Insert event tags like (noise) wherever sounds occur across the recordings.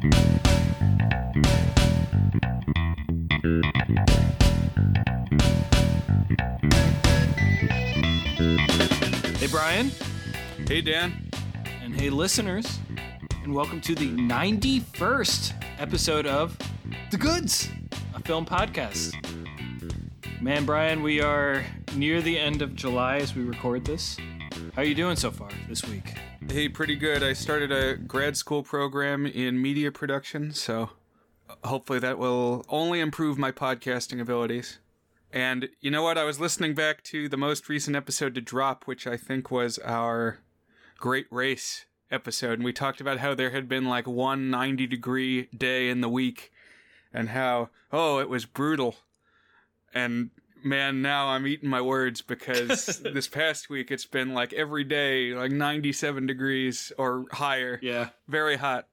Hey, Brian, Hey, Dan. and hey, listeners, and welcome to the 91st episode of The Goods, a film podcast. Man, Brian, we are near the end of July as we record this. How are you doing so far this week? Hey, pretty good. I started a grad school program in media production, so uh, hopefully that will only improve my podcasting abilities. And you know what? I was listening back to the most recent episode to drop, which I think was our Great Race episode, and we talked about how there had been like one 90 degree day in the week, and how, oh, it was brutal. And man, now I'm eating my words because (laughs) this past week it's been like every day, like 97 degrees or higher. Yeah. Very hot.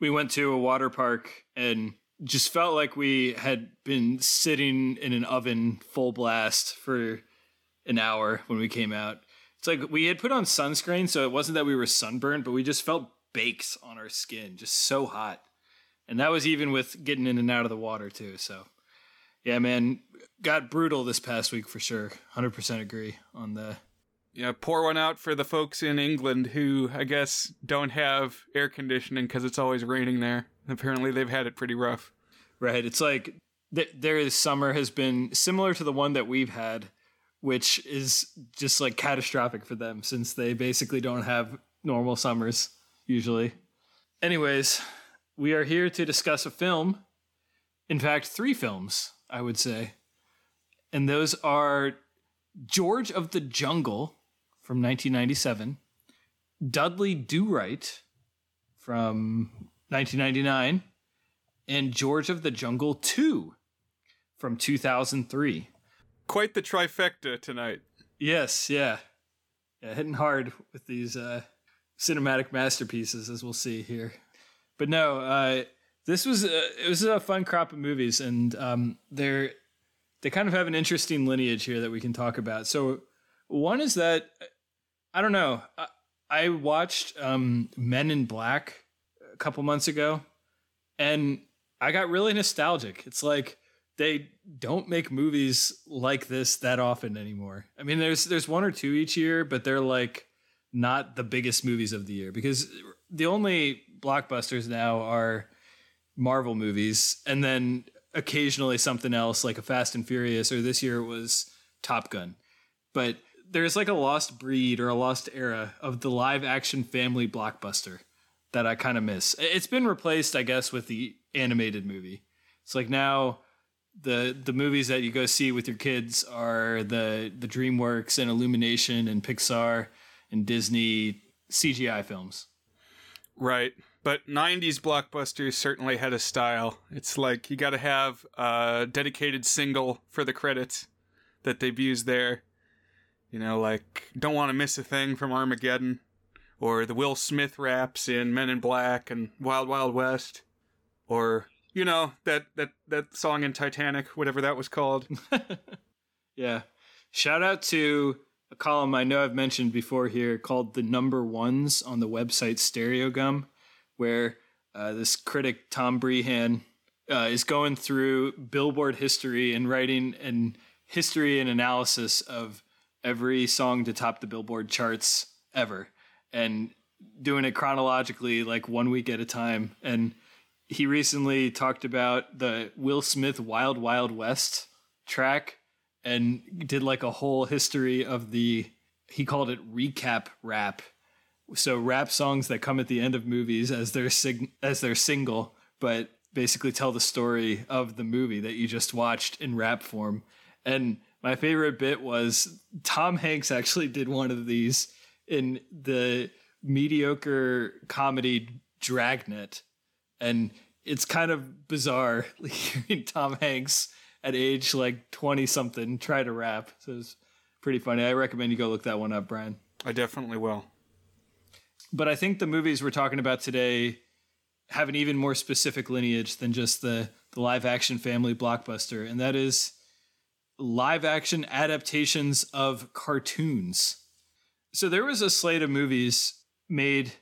We went to a water park and just felt like we had been sitting in an oven full blast for an hour when we came out. It's like we had put on sunscreen, so it wasn't that we were sunburned, but we just felt bakes on our skin, just so hot. And that was even with getting in and out of the water, too. So, yeah, man, got brutal this past week for sure. 100% agree on the. Yeah, pour one out for the folks in England who I guess don't have air conditioning because it's always raining there. Apparently, they've had it pretty rough. Right. It's like th- their summer has been similar to the one that we've had, which is just like catastrophic for them since they basically don't have normal summers usually. Anyways, we are here to discuss a film. In fact, three films, I would say. And those are George of the Jungle from 1997, Dudley Do Right from 1999, and George of the Jungle 2 from 2003. Quite the trifecta tonight. Yes, yeah. Yeah, hitting hard with these uh, cinematic masterpieces, as we'll see here. But no, uh, this was a, it was a fun crop of movies, and um, they're they kind of have an interesting lineage here that we can talk about. So one is that I don't know. I, I watched um, Men in Black a couple months ago, and I got really nostalgic. It's like they don't make movies like this that often anymore. I mean, there's there's one or two each year, but they're like not the biggest movies of the year because the only blockbusters now are Marvel movies, and then occasionally something else like a Fast and Furious, or this year it was Top Gun. But there's like a lost breed or a lost era of the live action family blockbuster that I kind of miss. It's been replaced, I guess, with the animated movie. It's like now the the movies that you go see with your kids are the the DreamWorks and Illumination and Pixar and Disney CGI films. Right. But 90s blockbusters certainly had a style. It's like you got to have a dedicated single for the credits that they've used there. You know, like Don't Want to Miss a Thing from Armageddon, or the Will Smith raps in Men in Black and Wild Wild West, or, you know, that, that, that song in Titanic, whatever that was called. (laughs) yeah. Shout out to a column I know I've mentioned before here called The Number Ones on the website Stereogum, where uh, this critic, Tom Breihan, uh, is going through Billboard history and writing an history and analysis of every song to top the Billboard charts ever and doing it chronologically, like one week at a time. And he recently talked about the Will Smith Wild Wild West track and did like a whole history of the he called it recap rap. So rap songs that come at the end of movies as their sig- as their single, but basically tell the story of the movie that you just watched in rap form. And my favorite bit was Tom Hanks actually did one of these in the mediocre comedy Dragnet. And it's kind of bizarre (laughs) hearing Tom Hanks at age like 20 something try to rap. So it's pretty funny. I recommend you go look that one up, Brian. I definitely will. But I think the movies we're talking about today have an even more specific lineage than just the, the live action family blockbuster, and that is live action adaptations of cartoons. So there was a slate of movies made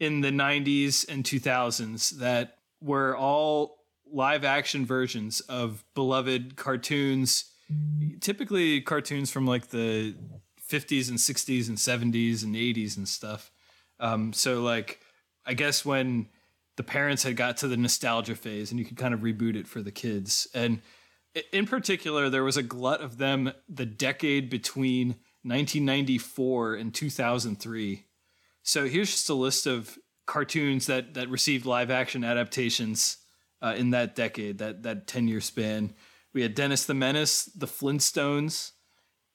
in the 90s and 2000s that were all live action versions of beloved cartoons, typically cartoons from like the 50s and 60s and 70s and 80s and stuff. Um, so, like, I guess when the parents had got to the nostalgia phase and you could kind of reboot it for the kids. And in particular, there was a glut of them the decade between 1994 and 2003. So here's just a list of cartoons that that received live action adaptations uh, in that decade, that that 10 year span. We had Dennis the Menace, The Flintstones,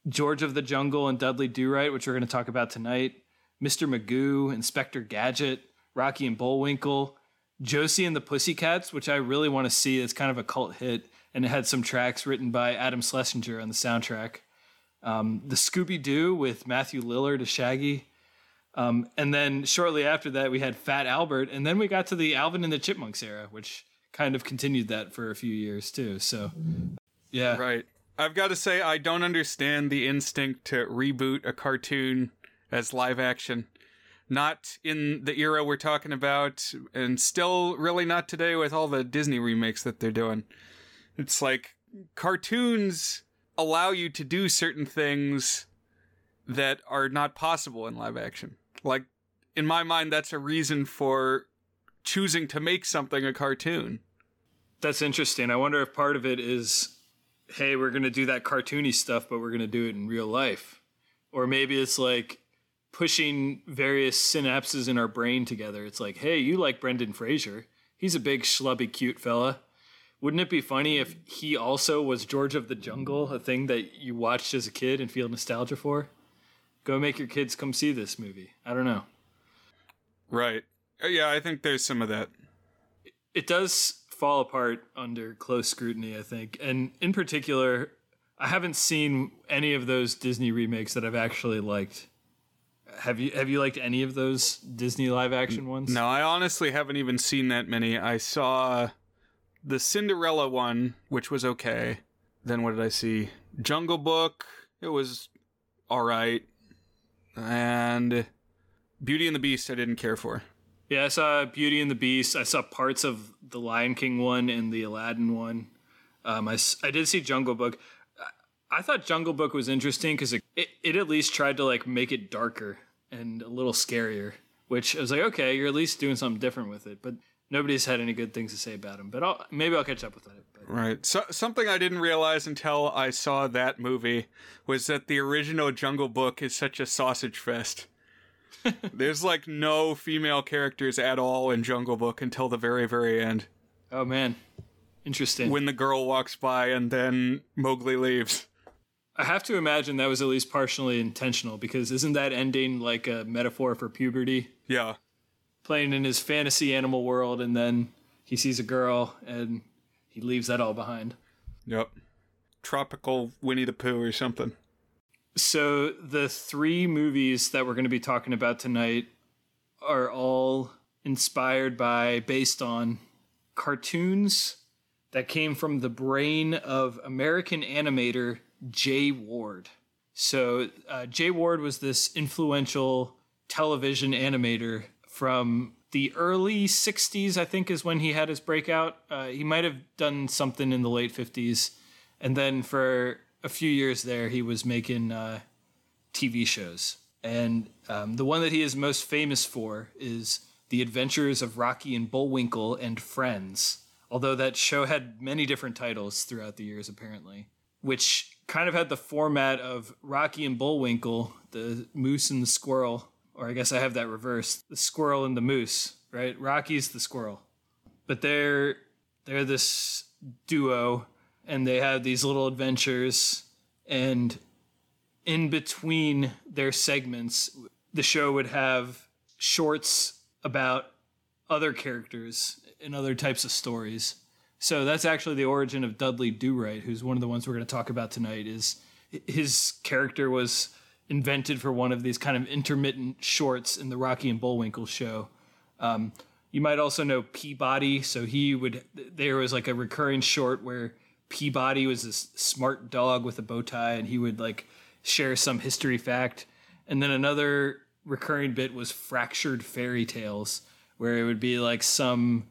George of the Jungle, and Dudley Do Right, which we're going to talk about tonight. Mr. Magoo, Inspector Gadget, Rocky and Bullwinkle, Josie and the Pussycats, which I really want to see. It's kind of a cult hit, and it had some tracks written by Adam Schlesinger on the soundtrack. Um, the Scooby Doo with Matthew Lillard as Shaggy. Um, and then shortly after that, we had Fat Albert, and then we got to the Alvin and the Chipmunks era, which kind of continued that for a few years too. So, yeah, Right. I've got to say, I don't understand the instinct to reboot a cartoon as live action. Not in the era we're talking about, and still really not today with all the Disney remakes that they're doing. It's like cartoons allow you to do certain things that are not possible in live action. Like, in my mind, that's a reason for choosing to make something a cartoon. That's interesting. I wonder if part of it is, hey, we're going to do that cartoony stuff, but we're going to do it in real life. Or maybe it's like pushing various synapses in our brain together. It's like, hey, you like Brendan Fraser. He's a big, schlubby, cute fella. Wouldn't it be funny if he also was George of the Jungle, a thing that you watched as a kid and feel nostalgia for? Go make your kids come see this movie. I don't know. Right. Uh, Yeah, I think there's some of that. it does fall apart under close scrutiny, I think. And in particular, I haven't seen any of those Disney remakes that I've actually liked. Have you have you liked any of those Disney live action ones? No, I honestly haven't even seen that many. I saw the Cinderella one, which was okay. Then what did I see? Jungle Book. It was all right. And Beauty and the Beast, I didn't care for. Yeah, I saw Beauty and the Beast. I saw parts of the Lion King one and the Aladdin one. Um, I, I did see Jungle Book. I- thought Jungle Book was interesting because it, it, it at least tried to like make it darker and a little scarier. Which I was like, okay, you're at least doing something different with it. But nobody's had any good things to say about him. But I'll, maybe I'll catch up with it. But Right. So something I didn't realize until I saw that movie was that the original Jungle Book is such a sausage fest. (laughs) There's like no female characters at all in Jungle Book until the very very end oh man, interesting. when the girl walks by and then Mowgli leaves. I have to imagine that was at least partially intentional because isn't that ending like a metaphor for puberty? Yeah. playing in his fantasy animal world and then he sees a girl and he leaves that all behind. Yep. Tropical Winnie the Pooh or something. So the three movies that we're going to be talking about tonight are all inspired by based on cartoons that came from the brain of American animator Jay Ward. So uh, Jay Ward was this influential television animator from the early 60s, I think, is when he had his breakout. Uh, he might have done something in the late 50s. And then for a few years there, he was making uh, TV shows. And um, the one that he is most famous for is The Adventures of Rocky and Bullwinkle and Friends. Although that show had many different titles throughout the years, apparently, which kind of had the format of Rocky and Bullwinkle, the moose and the squirrel, or I guess I have that reversed the squirrel and the moose, right? Rocky's the squirrel. But they're they're this duo and they have these little adventures and in between their segments the show would have shorts about other characters and other types of stories so that's actually the origin of dudley do right who's one of the ones we're going to talk about tonight is his character was invented for one of these kind of intermittent shorts in the rocky and bullwinkle show um, you might also know peabody so he would there was like a recurring short where Peabody was this smart dog with a bow tie, and he would like share some history fact. And then another recurring bit was fractured fairy tales, where it would be like some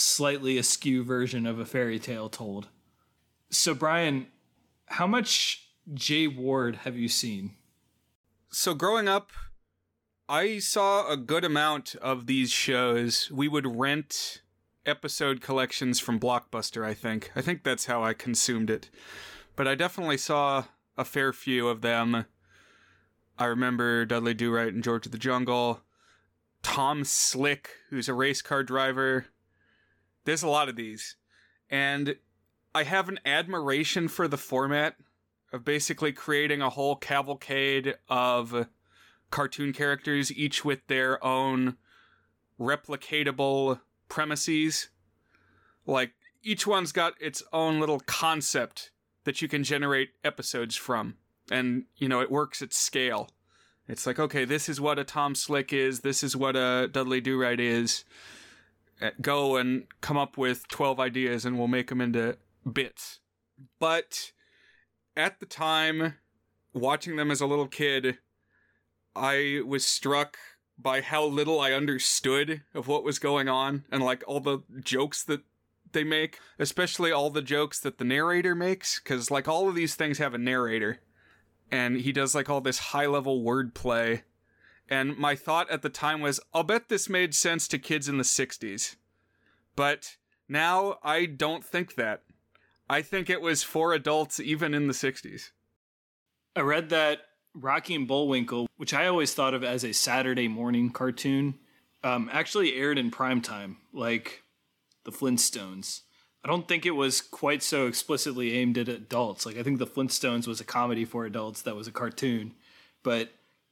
slightly askew version of a fairy tale told. So, Brian, how much Jay Ward have you seen? So, growing up, I saw a good amount of these shows. We would rent episode collections from Blockbuster, I think. I think that's how I consumed it. But I definitely saw a fair few of them. I remember Dudley Do Right and George of the Jungle. Tom Slick, who's a race car driver. There's a lot of these. And I have an admiration for the format of basically creating a whole cavalcade of cartoon characters, each with their own replicatable premises. Like, each one's got its own little concept that you can generate episodes from. And, you know, it works at scale. It's like, okay, this is what a Tom Slick is, this is what a Dudley Do Right is. Uh, go and come up with 12 ideas and we'll make them into bits. But at the time, watching them as a little kid, I was struck by how little I understood of what was going on and like all the jokes that they make, especially all the jokes that the narrator makes, because like all of these things have a narrator and he does like all this high level wordplay. And my thought at the time was, I'll bet this made sense to kids in the 60s. But now I don't think that. I think it was for adults even in the 60s. I read that Rocky and Bullwinkle, which I always thought of as a Saturday morning cartoon, um, actually aired in prime time, like the Flintstones. I don't think it was quite so explicitly aimed at adults. Like I think the Flintstones was a comedy for adults that was a cartoon, but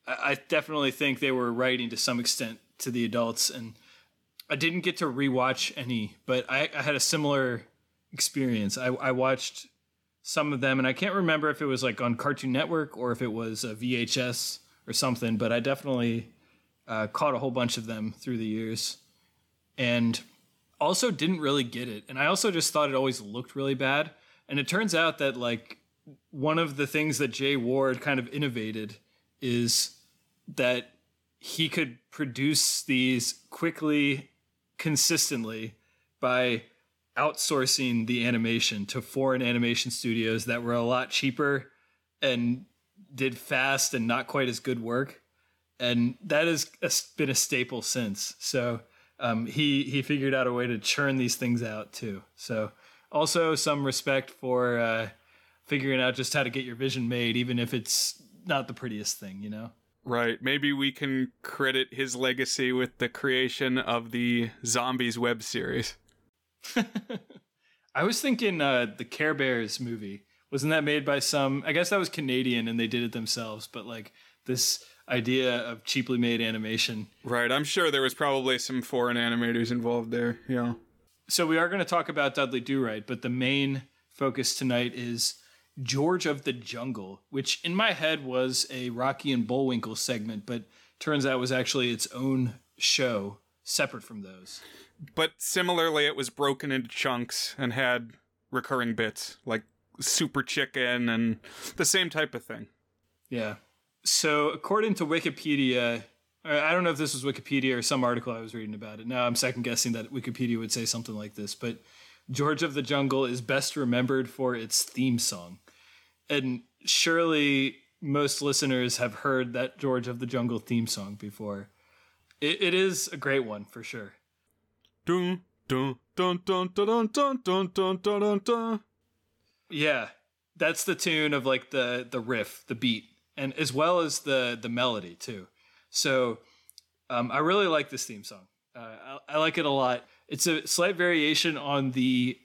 I, definitely think they were writing to some extent to the adults. And I didn't get to rewatch any, but I, I had a similar experience. I, I watched some of them, and I can't remember if it was like on Cartoon Network or if it was a VHS or something. But I definitely uh, caught a whole bunch of them through the years, and also didn't really get it. And I also just thought it always looked really bad. And it turns out that like one of the things that Jay Ward kind of innovated is that he could produce these quickly, consistently by outsourcing the animation to foreign animation studios that were a lot cheaper and did fast and not quite as good work. And that has been a staple since. So um, he he figured out a way to churn these things out too. So also some respect for uh, figuring out just how to get your vision made, even if it's not the prettiest thing, you know. Right. Maybe we can credit his legacy with the creation of the Zombies web series. (laughs) I was thinking uh, the Care Bears movie. Wasn't that made by some? I guess that was Canadian and they did it themselves. But like this idea of cheaply made animation. Right. I'm sure there was probably some foreign animators involved there. Yeah. So we are going to talk about Dudley Do Right, but the main focus tonight is George of the Jungle, which in my head was a Rocky and Bullwinkle segment, but turns out was actually its own show separate from those. But similarly, it was broken into chunks and had recurring bits like Super Chicken and the same type of thing. Yeah. So, according to Wikipedia, I don't know if this was Wikipedia or some article I was reading about it. Now I'm second guessing that Wikipedia would say something like this, but George of the Jungle is best remembered for its theme song. And surely most listeners have heard that George of the Jungle theme song before. it, it is a great one for sure. Dun, dun, dun, dun, dun, dun, dun, dun, dun, dun. Yeah, that's the tune of like the the riff, the beat, and as well as the the melody too. So um, I really like this theme song. Uh, I, I like it a lot. It's a slight variation on the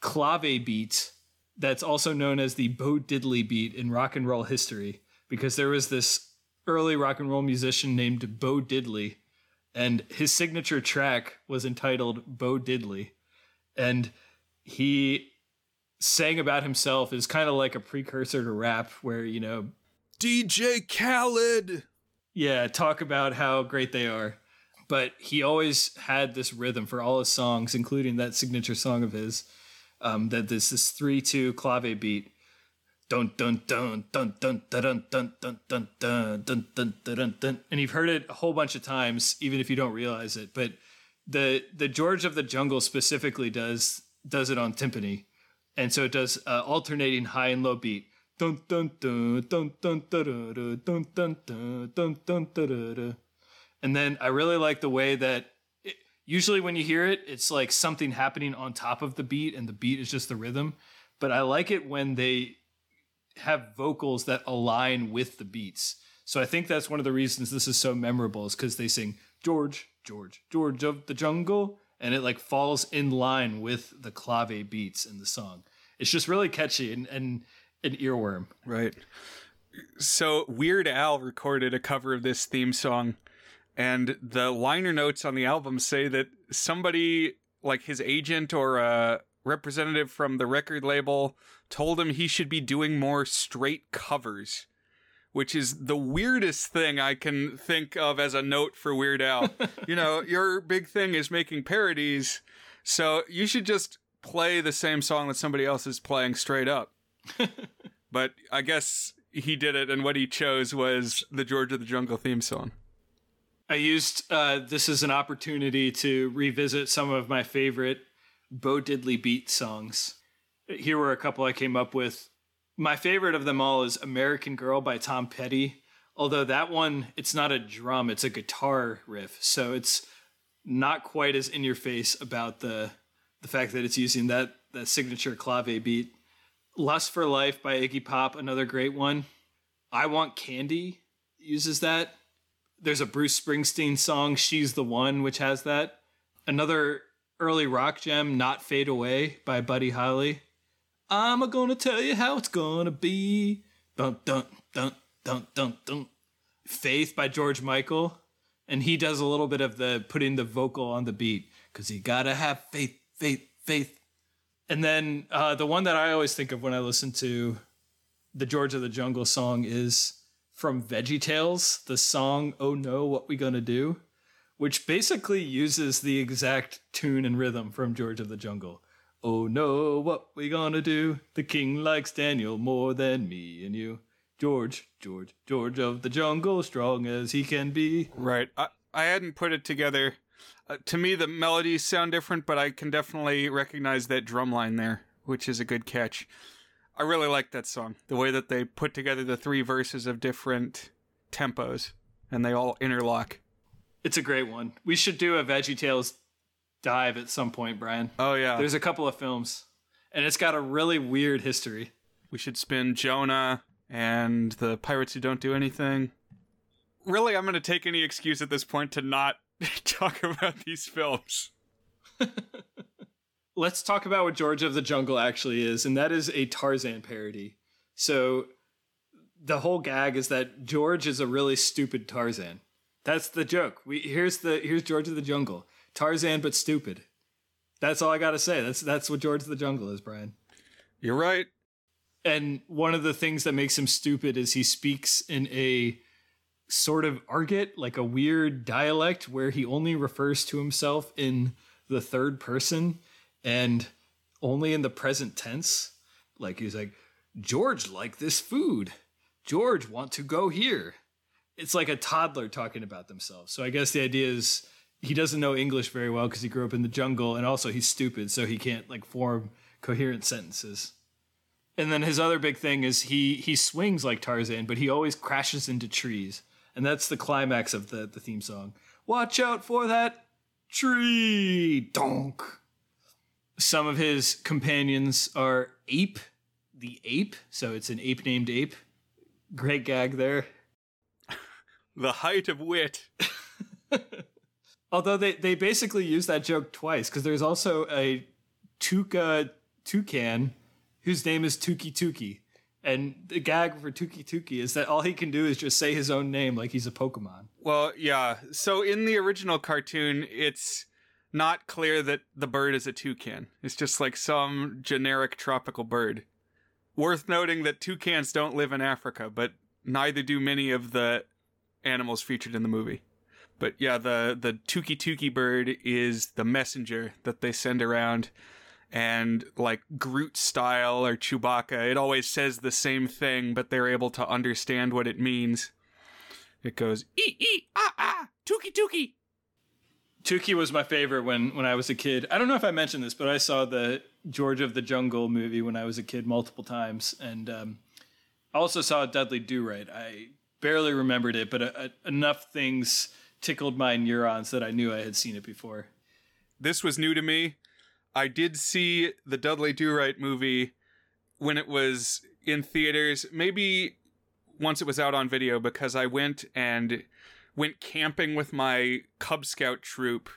clave beat that's also known as the Bo Diddley beat in rock and roll history because there was this early rock and roll musician named Bo Diddley and his signature track was entitled Bo Diddley and he sang about himself is kind of like a precursor to rap where you know DJ Khaled! Yeah talk about how great they are. But he always had this rhythm for all his songs including that signature song of his um, that this this 3-2 clave beat dun dun dun dun dun dun dun dun dun dun dun dun dun dun and you've heard it a whole bunch of times even if you don't realize it but the the George of the Jungle specifically does does it on timpani and so it does uh, alternating high and low beat dun dun dun dun dun dun dun dun dun dun dun dun and then I really like the way that usually when you hear it it's like something happening on top of the beat and the beat is just the rhythm but I like it when they have vocals that align with the beats. So I think that's one of the reasons this is so memorable is because they sing George, George, George of the Jungle, and it like falls in line with the clave beats in the song. It's just really catchy and, and an earworm. Right. So Weird Al recorded a cover of this theme song, and the liner notes on the album say that somebody like his agent or a representative from the record label told him he should be doing more straight covers, which is the weirdest thing I can think of as a note for Weird Al. (laughs) you know, your big thing is making parodies, so you should just play the same song that somebody else is playing straight up. (laughs) but I guess he did it, and what he chose was the George of the Jungle theme song. I used uh, this as an opportunity to revisit some of my favorite Bo Diddley beat songs here were a couple I came up with. My favorite of them all is American Girl by Tom Petty. Although that one, it's not a drum, it's a guitar riff. So it's not quite as in your face about the the fact that it's using that that signature clave beat. Lust for Life by Iggy Pop, another great one. I Want Candy uses that. There's a Bruce Springsteen song, She's the One, which has that. Another early rock gem, Not Fade Away by Buddy Holly. I'm gonna tell you how it's gonna be. Dun dun dun dun dun dun. Faith by George Michael, and he does a little bit of the putting the vocal on the beat because you gotta have faith, faith, faith. And then uh, the one that I always think of when I listen to the George of the Jungle song is from Veggie Tales, the song "Oh No, What We Gonna Do," which basically uses the exact tune and rhythm from George of the Jungle. Oh no, what we gonna do? The king likes Daniel more than me and you. George, George, George of the jungle, strong as he can be. Right. I, I hadn't put it together. Uh, to me, the melodies sound different, but I can definitely recognize that drum line there, which is a good catch. I really like that song. The way that they put together the three verses of different tempos and they all interlock. It's a great one. We should do a Veggie Tales dive at some point, Brian. Oh yeah. There's a couple of films, and it's got a really weird history. We should spin Jonah and the pirates who don't do anything. Really, I'm going to take any excuse at this point to not (laughs) talk about these films. (laughs) Let's talk about what George of the Jungle actually is, and that is a Tarzan parody. So the whole gag is that George is a really stupid Tarzan. That's the joke. We here's the here's George of the Jungle. Tarzan but stupid. That's all I got to say. That's that's what George of the Jungle is, Brian. You're right. And one of the things that makes him stupid is he speaks in a sort of argot, like a weird dialect where he only refers to himself in the third person and only in the present tense. Like he's like, George like this food. George want to go here. It's like a toddler talking about themselves. So I guess the idea is he doesn't know English very well because he grew up in the jungle, and also he's stupid, so he can't like form coherent sentences. And then his other big thing is he he swings like Tarzan, but he always crashes into trees, and that's the climax of the the theme song. Watch out for that tree, donk. Some of his companions are Ape, the ape. So it's an ape named Ape. Great gag there. (laughs) the height of wit. (laughs) Although they, they basically use that joke twice because there's also a Tuca toucan whose name is Tuki Tuki. And the gag for Tuki Tuki is that all he can do is just say his own name like he's a Pokemon. Well, yeah. So in the original cartoon, it's not clear that the bird is a toucan. It's just like some generic tropical bird. Worth noting that toucans don't live in Africa, but neither do many of the animals featured in the movie. But yeah, the the Tuki Tuki bird is the messenger that they send around, and like Groot style or Chewbacca. It always says the same thing, but they're able to understand what it means. It goes ee ee ah ah tuki tuki. Tuki was my favorite when when I was a kid. I don't know if I mentioned this, but I saw the George of the Jungle movie when I was a kid multiple times, and um, I also saw Dudley Do Right. I barely remembered it, but uh, uh, enough things tickled my neurons that I knew I had seen it before. This was new to me. I did see the Dudley Do Right movie when it was in theaters, maybe once it was out on video, because I went and went camping with my Cub Scout troop,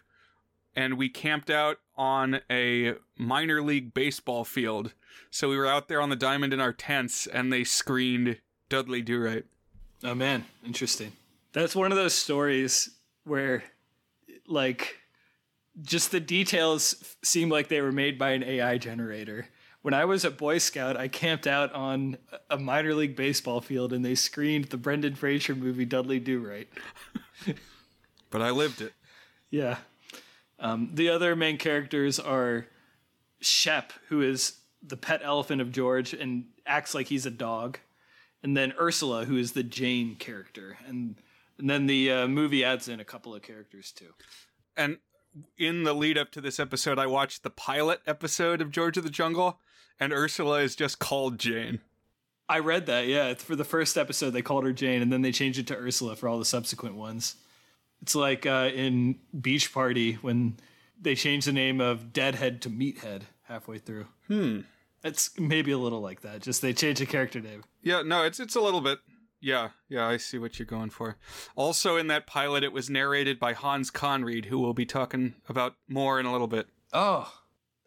and we camped out on a minor league baseball field. So we were out there on the diamond in our tents, and they screened Dudley Do Right. Oh man, interesting. That's one of those stories where, like, just the details seem like they were made by an AI generator. When I was a Boy Scout, I camped out on a minor league baseball field and they screened the Brendan Fraser movie Dudley Do Right. (laughs) but I lived it. Yeah. Um, the other main characters are Shep, who is the pet elephant of George and acts like he's a dog, and then Ursula, who is the Jane character, and and then the uh, movie adds in a couple of characters too. And in the lead up to this episode, I watched the pilot episode of George of the Jungle, and Ursula is just called Jane. I read that, yeah. For the first episode, they called her Jane, and then they changed it to Ursula for all the subsequent ones. It's like uh, in Beach Party when they changed the name of Deadhead to Meathead halfway through. Hmm. It's maybe a little like that. Just they changed the character name. Yeah, no, it's it's a little bit. Yeah, yeah, I see what you're going for. Also, in that pilot, it was narrated by Hans Conried, who we'll be talking about more in a little bit. Oh,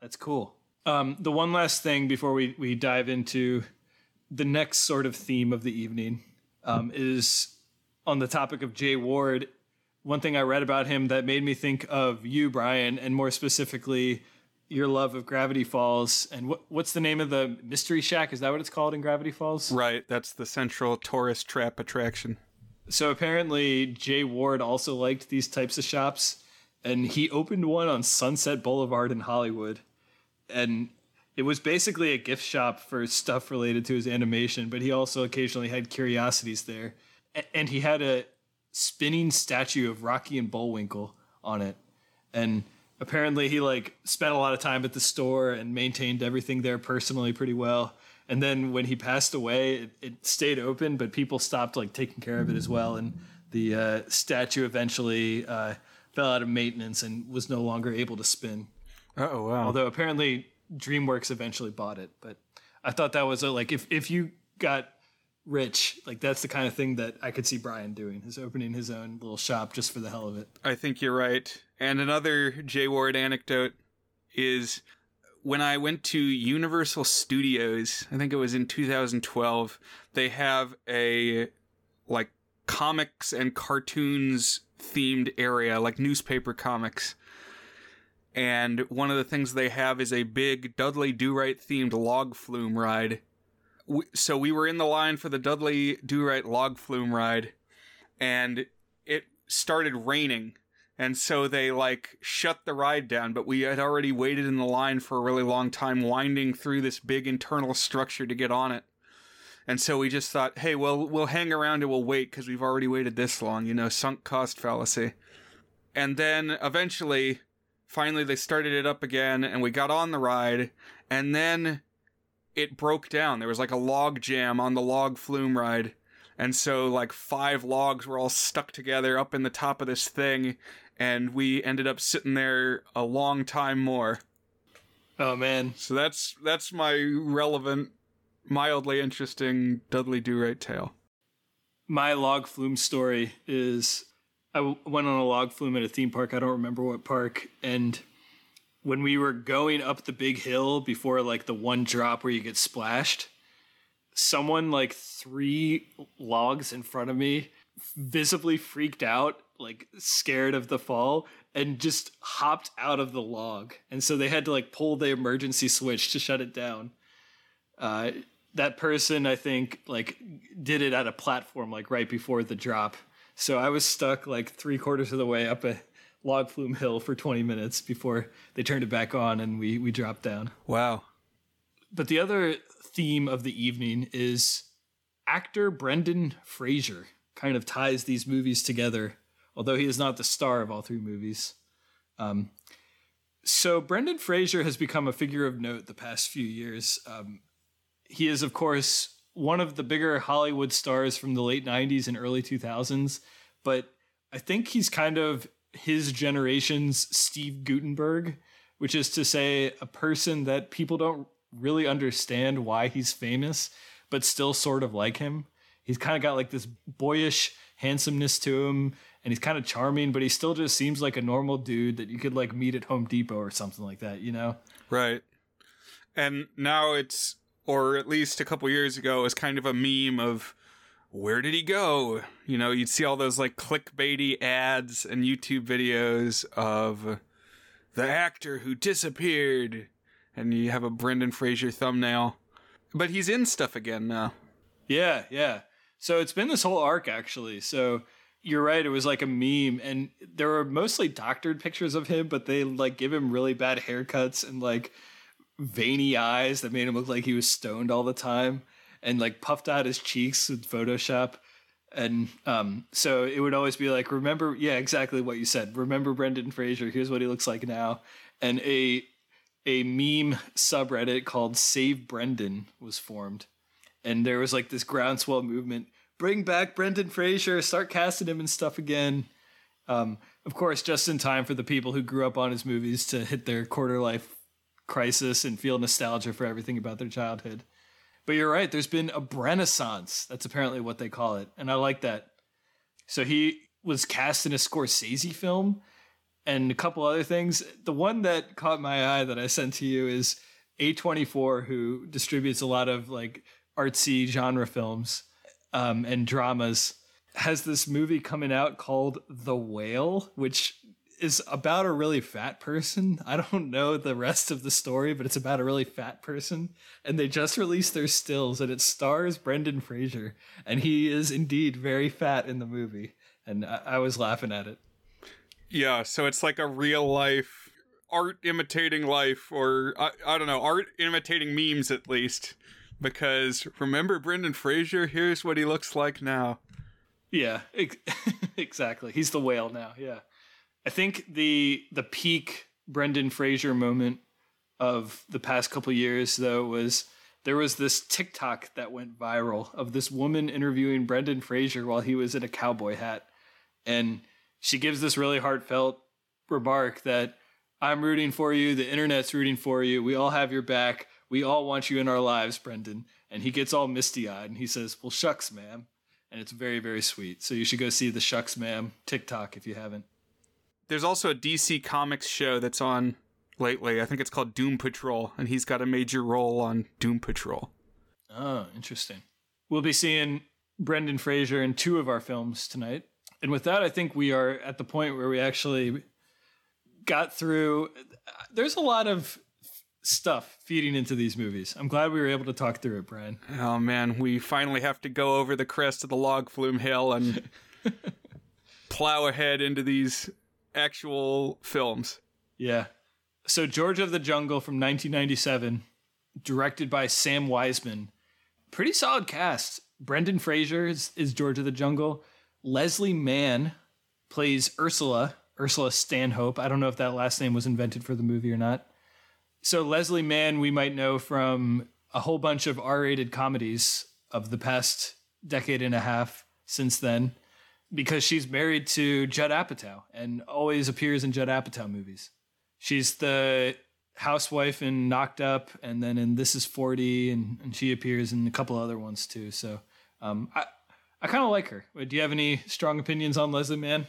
that's cool. Um, the one last thing before we, we dive into the next sort of theme of the evening um, is on the topic of Jay Ward. One thing I read about him that made me think of you, Brian, and more specifically your love of Gravity Falls. And what, what's the name of the Mystery Shack? Is that what it's called in Gravity Falls? Right. That's the central tourist trap attraction. So apparently, Jay Ward also liked these types of shops, and he opened one on Sunset Boulevard in Hollywood. And it was basically a gift shop for stuff related to his animation, but he also occasionally had curiosities there. And he had a spinning statue of Rocky and Bullwinkle on it. And apparently he like spent a lot of time at the store and maintained everything there personally pretty well and then when he passed away it, it stayed open but people stopped like taking care of it as well and the uh, statue eventually uh, fell out of maintenance and was no longer able to spin oh wow. Although apparently dreamworks eventually bought it but i thought that was a, like if, if you got rich like that's the kind of thing that i could see brian doing is opening his own little shop just for the hell of it. I think you're right. And another Jay Ward anecdote is when I went to Universal Studios, I think it was in 2012, they have a like comics and cartoons themed area, like newspaper comics. And one of the things they have is a big Dudley Do Right themed log flume ride. so we were in the line for the Dudley Do Right log flume ride, and it started raining. And so they like shut the ride down but we had already waited in the line for a really long time winding through this big internal structure to get on it. And so we just thought hey well we'll hang around and we'll wait because we've already waited this long you know sunk cost fallacy. And then eventually finally they started it up again and we got on the ride and then it broke down there was like a log jam on the log flume ride and so like five logs were all stuck together up in the top of this thing and we ended up sitting there a long time more. Oh man. So that's that's my relevant, mildly interesting Dudley Do Right tale. My log flume story is I went on a log flume at a theme park. I don't remember what park. And when we were going up the big hill before like the one drop where you get splashed, someone like three logs in front of me visibly freaked out like scared of the fall and just hopped out of the log. And so they had to like pull the emergency switch to shut it down. Uh, that person, I think, like did it at a platform like right before the drop. So I was stuck like three quarters of the way up a log flume hill for 20 minutes before they turned it back on and we we dropped down. Wow. But the other theme of the evening is actor Brendan Fraser kind of ties these movies together, although he is not the star of all three movies. Um, so Brendan Fraser has become a figure of note the past few years. Um, he is, of course, one of the bigger Hollywood stars from the late 90s and early 2000s, but I think he's kind of his generation's Steve Guttenberg, which is to say, a person that people don't really understand why he's famous, but still sort of like him. He's kind of got like this boyish handsomeness to him, and he's kind of charming, but he still just seems like a normal dude that you could like meet at Home Depot or something like that, you know? Right. And now it's, or at least a couple years ago, was kind of a meme of where did he go? You know, you'd see all those like clickbaity ads and YouTube videos of the actor who disappeared, and you have a Brendan Fraser thumbnail. But he's in stuff again now. Yeah, yeah. So it's been this whole arc actually. So you're right, it was like a meme, and there were mostly doctored pictures of him, but they like give him really bad haircuts and like veiny eyes that made him look like he was stoned all the time and like puffed out his cheeks with Photoshop. And um, so it would always be like, remember, yeah, exactly what you said. Remember Brendan Fraser. Here's what he looks like now. And a a meme subreddit called Save Brendan was formed, and there was like this groundswell movement: bring back Brendan Fraser, start casting him and stuff again. Um, of course, just in time for the people who grew up on his movies to hit their quarter life crisis and feel nostalgia for everything about their childhood. But you're right. There's been a renaissance. That's apparently what they call it, and I like that. So he was cast in a Scorsese film and a couple other things. The one that caught my eye that I sent to you is A24, who distributes a lot of like artsy genre films um, and dramas, has this movie coming out called The Whale, which is about a really fat person. (laughs) I don't know the rest of the story, but it's about a really fat person. And they just released their stills, and it stars Brendan Fraser, and he is indeed very fat in the movie. And I, I was laughing at it. Yeah, so it's like a real life art imitating life, or I, I don't know, art imitating memes at least. Because remember Brendan Fraser? Here's what he looks like now. Yeah, ex- (laughs) exactly. He's the whale now. Yeah. I think the the peak Brendan Fraser moment of the past couple years though was there was this TikTok that went viral of this woman interviewing Brendan Fraser while he was in a cowboy hat and she gives this really heartfelt remark that I'm rooting for you, the internet's rooting for you, we all have your back, we all want you in our lives, Brendan. And he gets all misty eyed and he says, Well, shucks, ma'am. And it's very, very sweet. So you should go see the Shucks, ma'am TikTok if you haven't. There's also a DC Comics show that's on lately. I think it's called Doom Patrol, and he's got a major role on Doom Patrol. Oh, interesting. We'll be seeing Brendan Fraser in two of our films tonight. And with that, I think we are at the point where we actually got through. There's a lot of stuff feeding into these movies. I'm glad we were able to talk through it, Brian. Oh man, we finally have to go over the crest of the log flume hill and (laughs) plow ahead into these actual films. Yeah. So George of the Jungle from 1997, directed by Sam Weisman. Pretty solid cast. Brendan Fraser is, is George of the Jungle. Leslie Mann plays Ursula, Ursula Stanhope. I don't know if that last name was invented for the movie or not. So Leslie Mann, we might know from a whole bunch of R-rated comedies of the past decade and a half since then, because she's married to Judd Apatow and always appears in Judd Apatow movies. She's the housewife in Knocked Up, and then in This Is Forty, and, and she appears in a couple other ones too. So um, I I kind of like her. Do you have any strong opinions on Leslie Mann?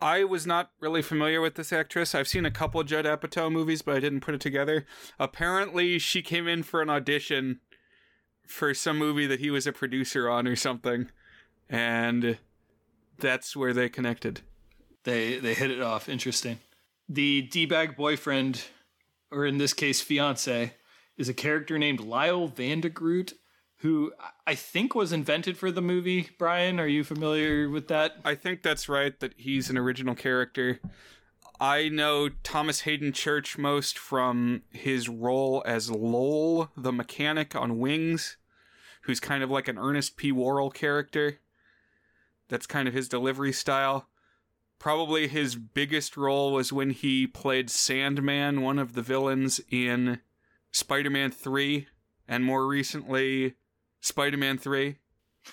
I was not really familiar with this actress. I've seen a couple Judd Apatow movies, but I didn't put it together. Apparently, she came in for an audition for some movie that he was a producer on or something, and that's where they connected. They they hit it off. Interesting. The d bag boyfriend, or in this case fiance, is a character named Lyle Vandegroot, who I think was invented for the movie. Brian, are you familiar with that? I think that's right. That he's an original character. I know Thomas Haden Church most from his role as Lowell, the mechanic on Wings, who's kind of like an Ernest P. Worrell character. That's kind of his delivery style. Probably his biggest role was when he played Sandman, one of the villains in Spider Man 3, and more recently, Spider Man 3.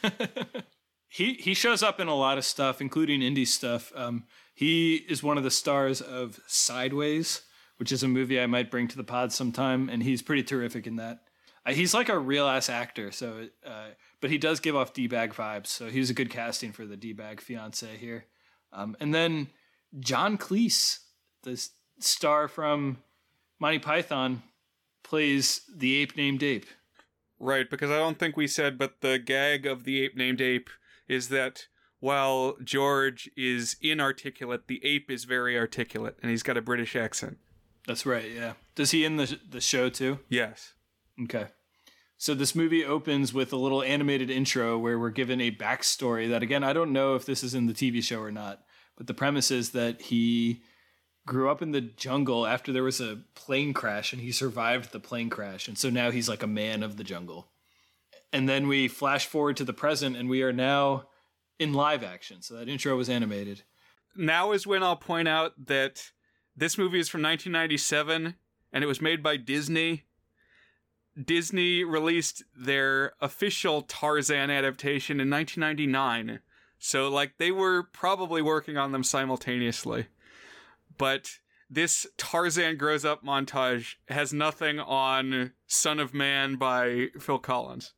(laughs) he he shows up in a lot of stuff, including indie stuff. Um, he is one of the stars of Sideways, which is a movie I might bring to the pod sometime, and he's pretty terrific in that. Uh, he's like a real ass actor, so uh, but he does give off d bag vibes, so he's a good casting for the d bag fiance here. Um, and then John Cleese, the star from Monty Python, plays the ape named Ape. Right, because I don't think we said, but the gag of the ape named Ape is that while George is inarticulate, the ape is very articulate, and he's got a British accent. That's right. Yeah. Does he in the the show too? Yes. Okay. So this movie opens with a little animated intro where we're given a backstory that again I don't know if this is in the TV show or not, but the premise is that he grew up in the jungle after there was a plane crash and he survived the plane crash and so now he's like a man of the jungle. And then we flash forward to the present and we are now in live action. So that intro was animated. Now is when I'll point out that this movie is from 1997 and it was made by Disney Disney released their official Tarzan adaptation in 1999. So, like, they were probably working on them simultaneously. But this Tarzan Grows Up montage has nothing on Son of Man by Phil Collins.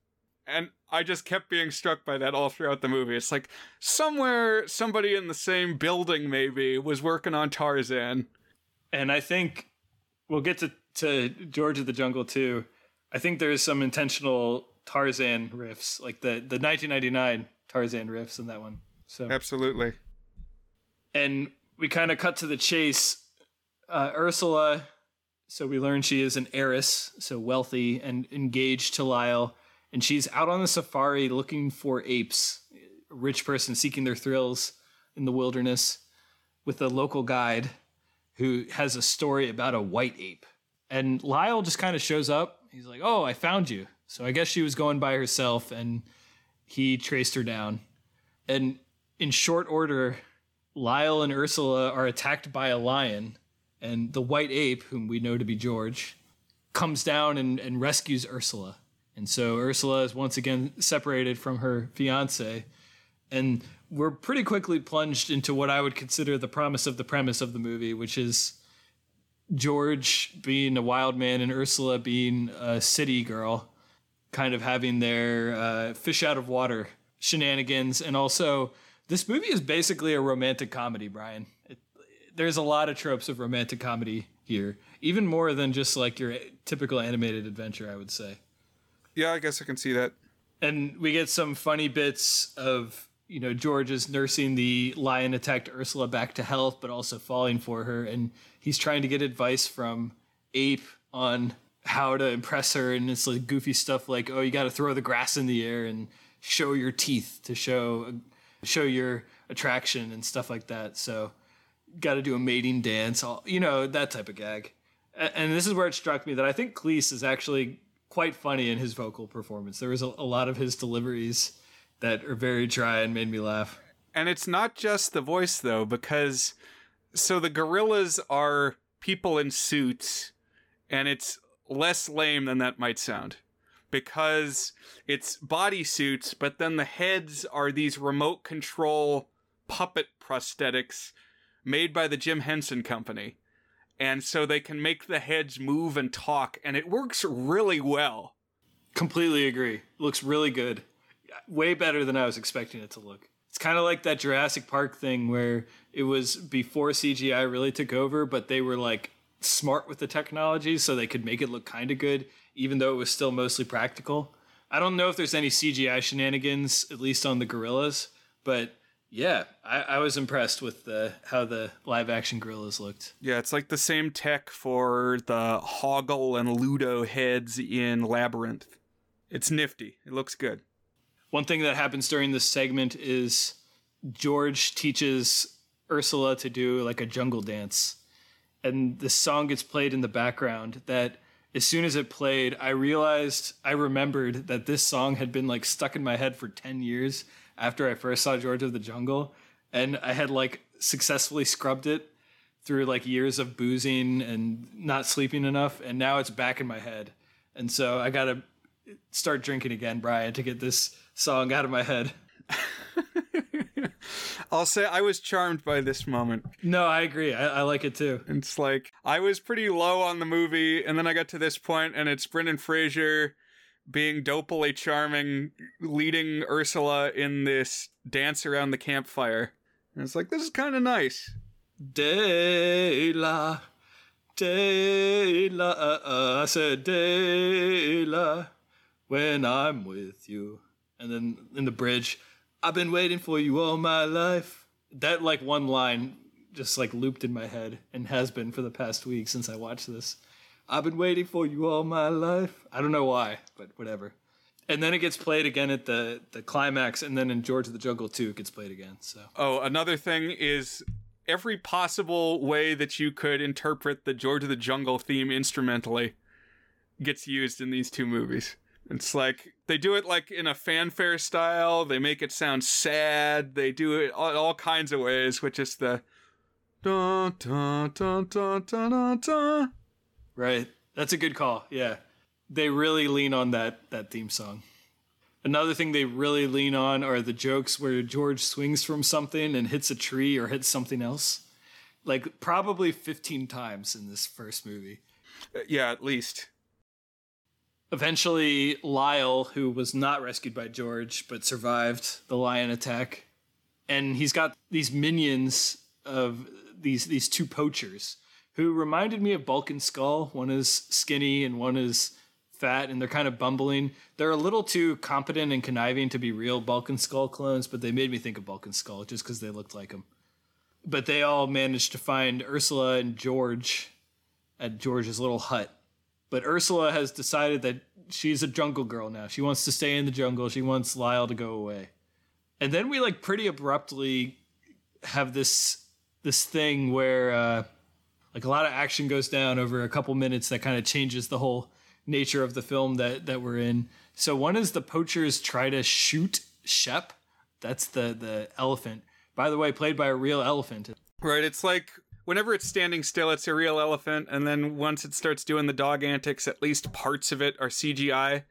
And I just kept being struck by that all throughout the movie. It's like somewhere somebody in the same building maybe was working on Tarzan. And I think we'll get to, to George of the Jungle too. I think there's some intentional Tarzan riffs, like the the 1999 Tarzan riffs in that one. So absolutely. And we kind of cut to the chase. Uh, Ursula, so we learn she is an heiress, so wealthy and engaged to Lyle, and she's out on the safari looking for apes. A rich person seeking their thrills in the wilderness, with a local guide who has a story about a white ape. And Lyle just kind of shows up he's like, "Oh, I found you." So I guess she was going by herself, and he traced her down. And in short order, Lyle and Ursula are attacked by a lion, and the white ape, whom we know to be George, comes down and, and rescues Ursula. And so Ursula is once again separated from her fiance, and we're pretty quickly plunged into what I would consider the promise of the premise of the movie, which is George being a wild man and Ursula being a city girl, kind of having their uh, fish out of water shenanigans. And also, this movie is basically a romantic comedy, Brian. It, there's a lot of tropes of romantic comedy here, even more than just like your typical animated adventure, I would say. Yeah, I guess I can see that. And we get some funny bits of you know George is nursing the lion attacked Ursula back to health, but also falling for her, and he's trying to get advice from Ape on how to impress her, and it's like goofy stuff like, oh, you got to throw the grass in the air and show your teeth to show show your attraction and stuff like that. So, got to do a mating dance, all you know that type of gag. And this is where it struck me that I think Cleese is actually quite funny in his vocal performance. There was a, a lot of his deliveries that are very dry and made me laugh. And it's not just the voice though, because so the gorillas are people in suits, and it's less lame than that might sound. Because it's body suits, but then the heads are these remote control puppet prosthetics made by the Jim Henson Company. And so they can make the heads move and talk, and it works really well. Completely agree. Looks really good way better than I was expecting it to look. It's kind of like that Jurassic Park thing where it was before CGI really took over, but they were like smart with the technology so they could make it look kind of good, even though it was still mostly practical. I don't know if there's any CGI shenanigans, at least on the gorillas, but yeah, I, I was impressed with the, how the live action gorillas looked. Yeah, it's like the same tech for the Hoggle and Ludo heads in Labyrinth. It's nifty. It looks good. One thing that happens during this segment is George teaches Ursula to do like a jungle dance. and this song gets played in the background that as soon as it played, I realized I remembered that this song had been like stuck in my head for 10 years after I first saw George of the Jungle and I had like successfully scrubbed it through like years of boozing and not sleeping enough and now it's back in my head. And so I got to start drinking again, Brian, to get this song out of my head. (laughs) I'll say I was charmed by this moment. No, I agree. I, I, like it too. It's like I was pretty low on the movie, and then I got to this point, and it's Brendan Fraser being dopily charming, leading Ursula in this dance around the campfire. And it's like this is kind of nice. Dela, Dela, uh, uh, I said Dela, when I'm with you. And then in the bridge. I've been waiting for you all my life. That like one line just like looped in my head and has been for the past week since I watched this. I've been waiting for you all my life. I don't know why, but whatever. And then it gets played again at the the climax, and then in George of the Jungle 2 it gets played again. So Oh, another thing is every possible way that you could interpret the George of the Jungle theme instrumentally gets used in these two movies. It's like they do it like in a fanfare style. They make it sound sad. They do it all, all kinds of ways, which is the dun dun dun dun dun dun. dun. Right. That's a good call. Yeah. They really lean on that that theme song. Another thing they really lean on are the jokes where George swings from something and hits a tree or hits something else. Like probably 15 times in this first movie. Uh, yeah, at least. Eventually, Lyle, who was not rescued by George but survived the lion attack, and he's got these minions of these these two poachers who reminded me of Bulk and Skull. One is skinny and one is fat, and they're kind of bumbling. They're a little too competent and conniving to be real Bulk and Skull clones, but they made me think of Bulk and Skull just because they looked like them. But they all managed to find Ursula and George at George's little hut but Ursula has decided that she's a jungle girl now. She wants to stay in the jungle. She wants Lyle to go away. And then we like pretty abruptly have this this thing where uh, like a lot of action goes down over a couple minutes that kind of changes the whole nature of the film that that we're in. So one is the poachers try to shoot Shep. That's the the elephant. By the way, played by a real elephant. Right, it's like whenever it's standing still, it's a real elephant, and then once it starts doing the dog antics, at least parts of it are CGI.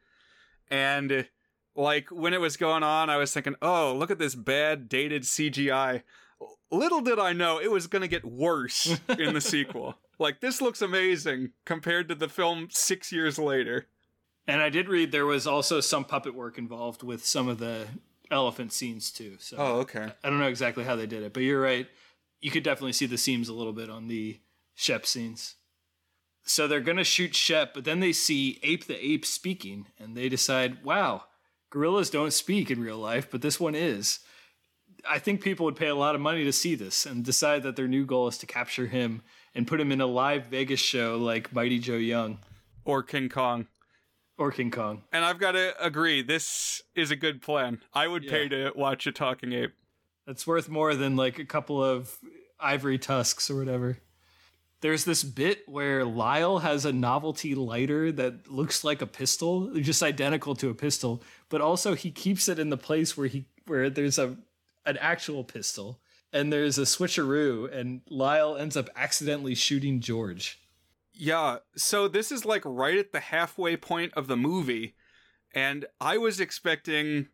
And like when it was going on, I was thinking, oh, look at this bad dated CGI. Little did I know it was going to get worse in the (laughs) sequel. Like this looks amazing compared to the film six years later. And I did read there was also some puppet work involved with some of the elephant scenes too. So oh, okay. I don't know exactly how they did it, but you're right you could definitely see the seams a little bit on the Shep scenes. So they're gonna shoot Shep, but then they see Ape the Ape speaking, and they decide, wow, gorillas don't speak in real life, but this one is. I think people would pay a lot of money to see this and decide that their new goal is to capture him and put him in a live Vegas show like Mighty Joe Young. Or King Kong. Or King Kong. And I've got to agree, this is a good plan. I would yeah. pay to watch a talking ape. That's worth more than like a couple of ivory tusks or whatever. There's this bit where Lyle has a novelty lighter that looks like a pistol, just identical to a pistol, but also he keeps it in the place where he where there's a an actual pistol and there's a switcheroo and Lyle ends up accidentally shooting George. Yeah, so this is like right at the halfway point of the movie and I was expecting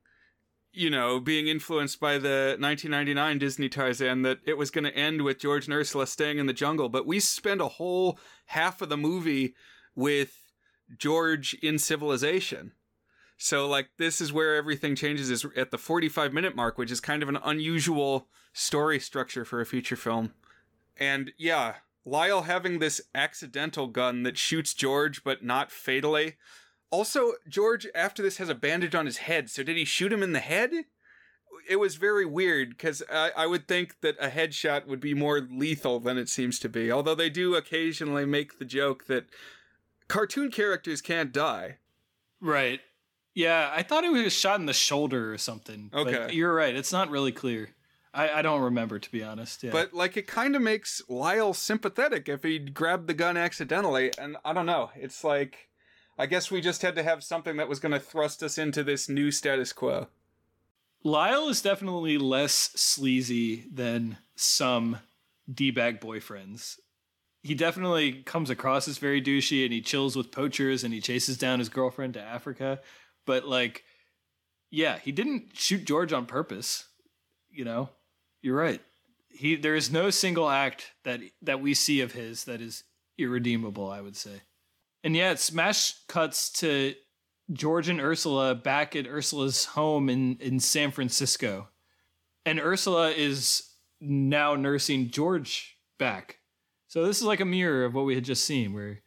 you know, being influenced by the 1999 Disney Tarzan, that it was going to end with George and Ursula staying in the jungle. But we spend a whole half of the movie with George in civilization. So, like, this is where everything changes is at the 45 minute mark, which is kind of an unusual story structure for a feature film. And yeah, Lyle having this accidental gun that shoots George, but not fatally. Also, George after this has a bandage on his head. So did he shoot him in the head? It was very weird because I, I would think that a headshot would be more lethal than it seems to be. Although they do occasionally make the joke that cartoon characters can't die. Right. Yeah, I thought he was shot in the shoulder or something. Okay. you're right. It's not really clear. I, I don't remember to be honest. Yeah. But like it kind of makes Lyle sympathetic if he grabbed the gun accidentally, and I don't know. It's like I guess we just had to have something that was going to thrust us into this new status quo. Lyle is definitely less sleazy than some D-bag boyfriends. He definitely comes across as very douchey and he chills with poachers and he chases down his girlfriend to Africa. But like, yeah, he didn't shoot George on purpose. You know, you're right. He there is no single act that that we see of his that is irredeemable. I would say. And yeah, smash cuts to George and Ursula back at Ursula's home in, in San Francisco. And Ursula is now nursing George back. So this is like a mirror of what we had just seen, where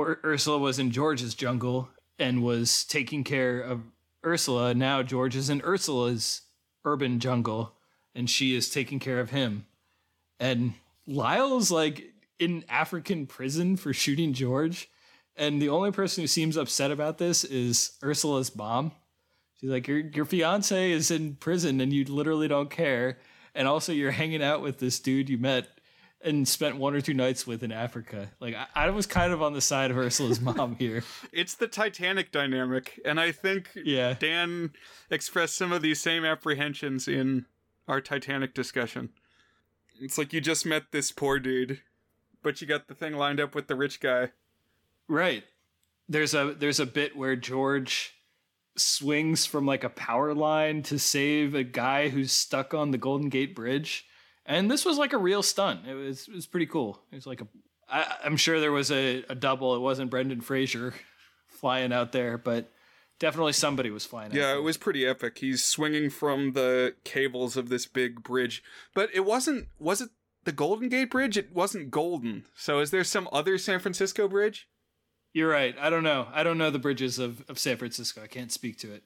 Ur- Ursula was in George's jungle and was taking care of Ursula. Now George is in Ursula's urban jungle and she is taking care of him. And Lyle's like in African prison for shooting George and the only person who seems upset about this is Ursula's mom. She's like, Your your fiance is in prison and you literally don't care. And also you're hanging out with this dude you met and spent one or two nights with in Africa. Like I, I was kind of on the side of Ursula's (laughs) mom here. It's the Titanic dynamic, and I think Yeah. Dan expressed some of these same apprehensions in our Titanic discussion. It's like you just met this poor dude, but you got the thing lined up with the rich guy. Right. There's a there's a bit where George swings from like a power line to save a guy who's stuck on the Golden Gate Bridge. And this was like a real stunt. It was it was pretty cool. It was like a I, I'm sure there was a, a double. It wasn't Brendan Fraser flying out there, but definitely somebody was flying out Yeah, it was pretty epic. He's swinging from the cables of this big bridge, but it wasn't. Was it the Golden Gate Bridge? It wasn't golden. So is there some other San Francisco bridge? You're right. I don't know. I don't know the bridges of, of San Francisco. I can't speak to it.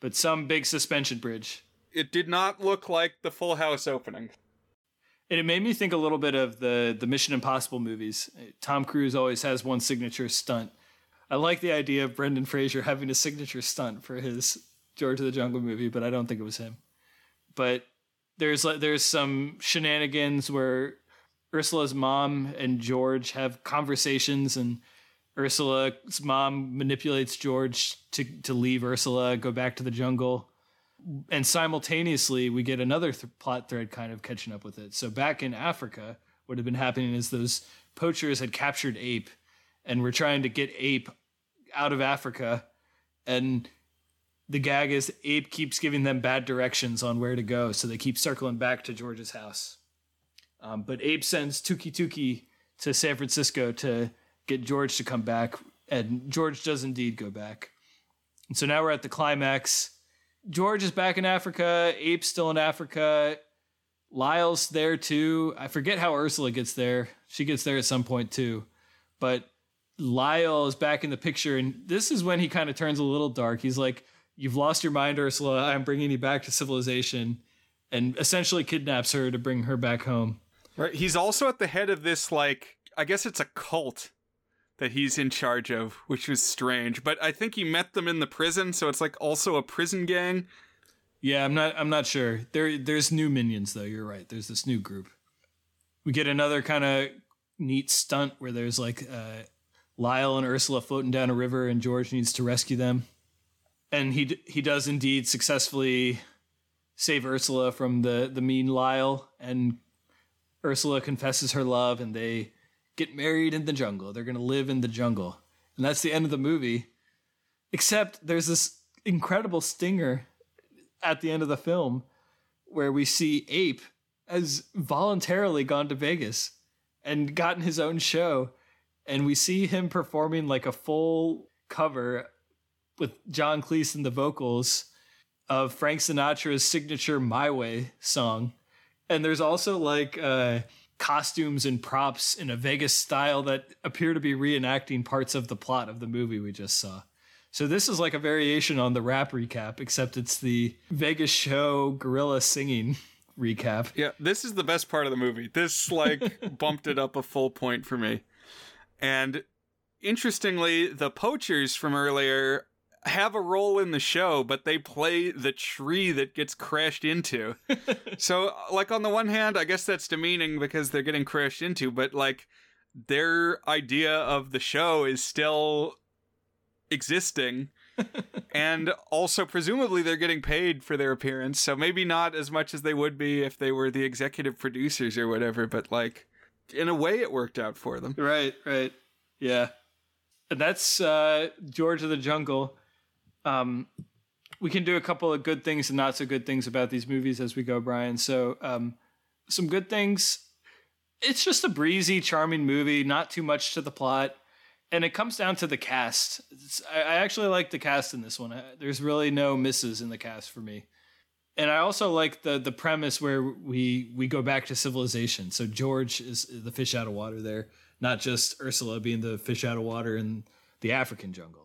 But some big suspension bridge. It did not look like the Full House opening. And it made me think a little bit of the the Mission Impossible movies. Tom Cruise always has one signature stunt. I like the idea of Brendan Fraser having a signature stunt for his George of the Jungle movie, but I don't think it was him. But there's like there's some shenanigans where Ursula's mom and George have conversations and Ursula's mom manipulates George to to leave Ursula, go back to the jungle and simultaneously we get another th- plot thread kind of catching up with it. So back in Africa, what had been happening is those poachers had captured ape and were trying to get ape out of Africa and the gag is ape keeps giving them bad directions on where to go so they keep circling back to George's house. Um, but ape sends Tookie Tookie to San Francisco to get George to come back and George does indeed go back. And so now we're at the climax. George is back in Africa. Ape's still in Africa. Lyle's there too. I forget how Ursula gets there. She gets there at some point too. But Lyle is back in the picture. And this is when he kind of turns a little dark. He's like, You've lost your mind, Ursula. I'm bringing you back to civilization. And essentially kidnaps her to bring her back home. Right. He's also at the head of this, like, I guess it's a cult that he's in charge of, which was strange. But I think he met them in the prison, so it's like also a prison gang. Yeah, I'm not I'm not sure. There there's new minions though, you're right. There's this new group. We get another kind of neat stunt where there's like uh, Lyle and Ursula floating down a river and George needs to rescue them. And he d- he does indeed successfully save Ursula from the the mean Lyle and Ursula confesses her love and they get married in the jungle. They're going to live in the jungle. And that's the end of the movie. Except there's this incredible stinger at the end of the film where we see Ape has voluntarily gone to Vegas and gotten his own show and we see him performing like a full cover with John Cleese in the vocals of Frank Sinatra's signature My Way song. And there's also like uh, costumes and props in a Vegas style that appear to be reenacting parts of the plot of the movie we just saw. So this is like a variation on the rap recap, except it's the Vegas show gorilla singing (laughs) recap. Yeah, this is the best part of the movie. This, like, (laughs) bumped it up a full point for me. And interestingly, the poachers from earlier have a role in the show, but they play the tree that gets crashed into. (laughs) so, like, on the one hand, I guess that's demeaning because they're getting crashed into, but like, their idea of the show is still existing. (laughs) and also, presumably, they're getting paid for their appearance. So, maybe not as much as they would be if they were the executive producers or whatever, but like, in a way, it worked out for them. Right, right. Yeah. And that's uh, George of the Jungle. Um, we can do a couple of good things and not so good things about these movies as we go, Brian. So, um, some good things. It's just a breezy, charming movie, not too much to the plot. And it comes down to the cast. I, I, actually like the cast in this one. I, there's really no misses in the cast for me. And I also like the the premise where we we go back to civilization. So George is the fish out of water there not just Ursula being the fish out of water in the African jungle.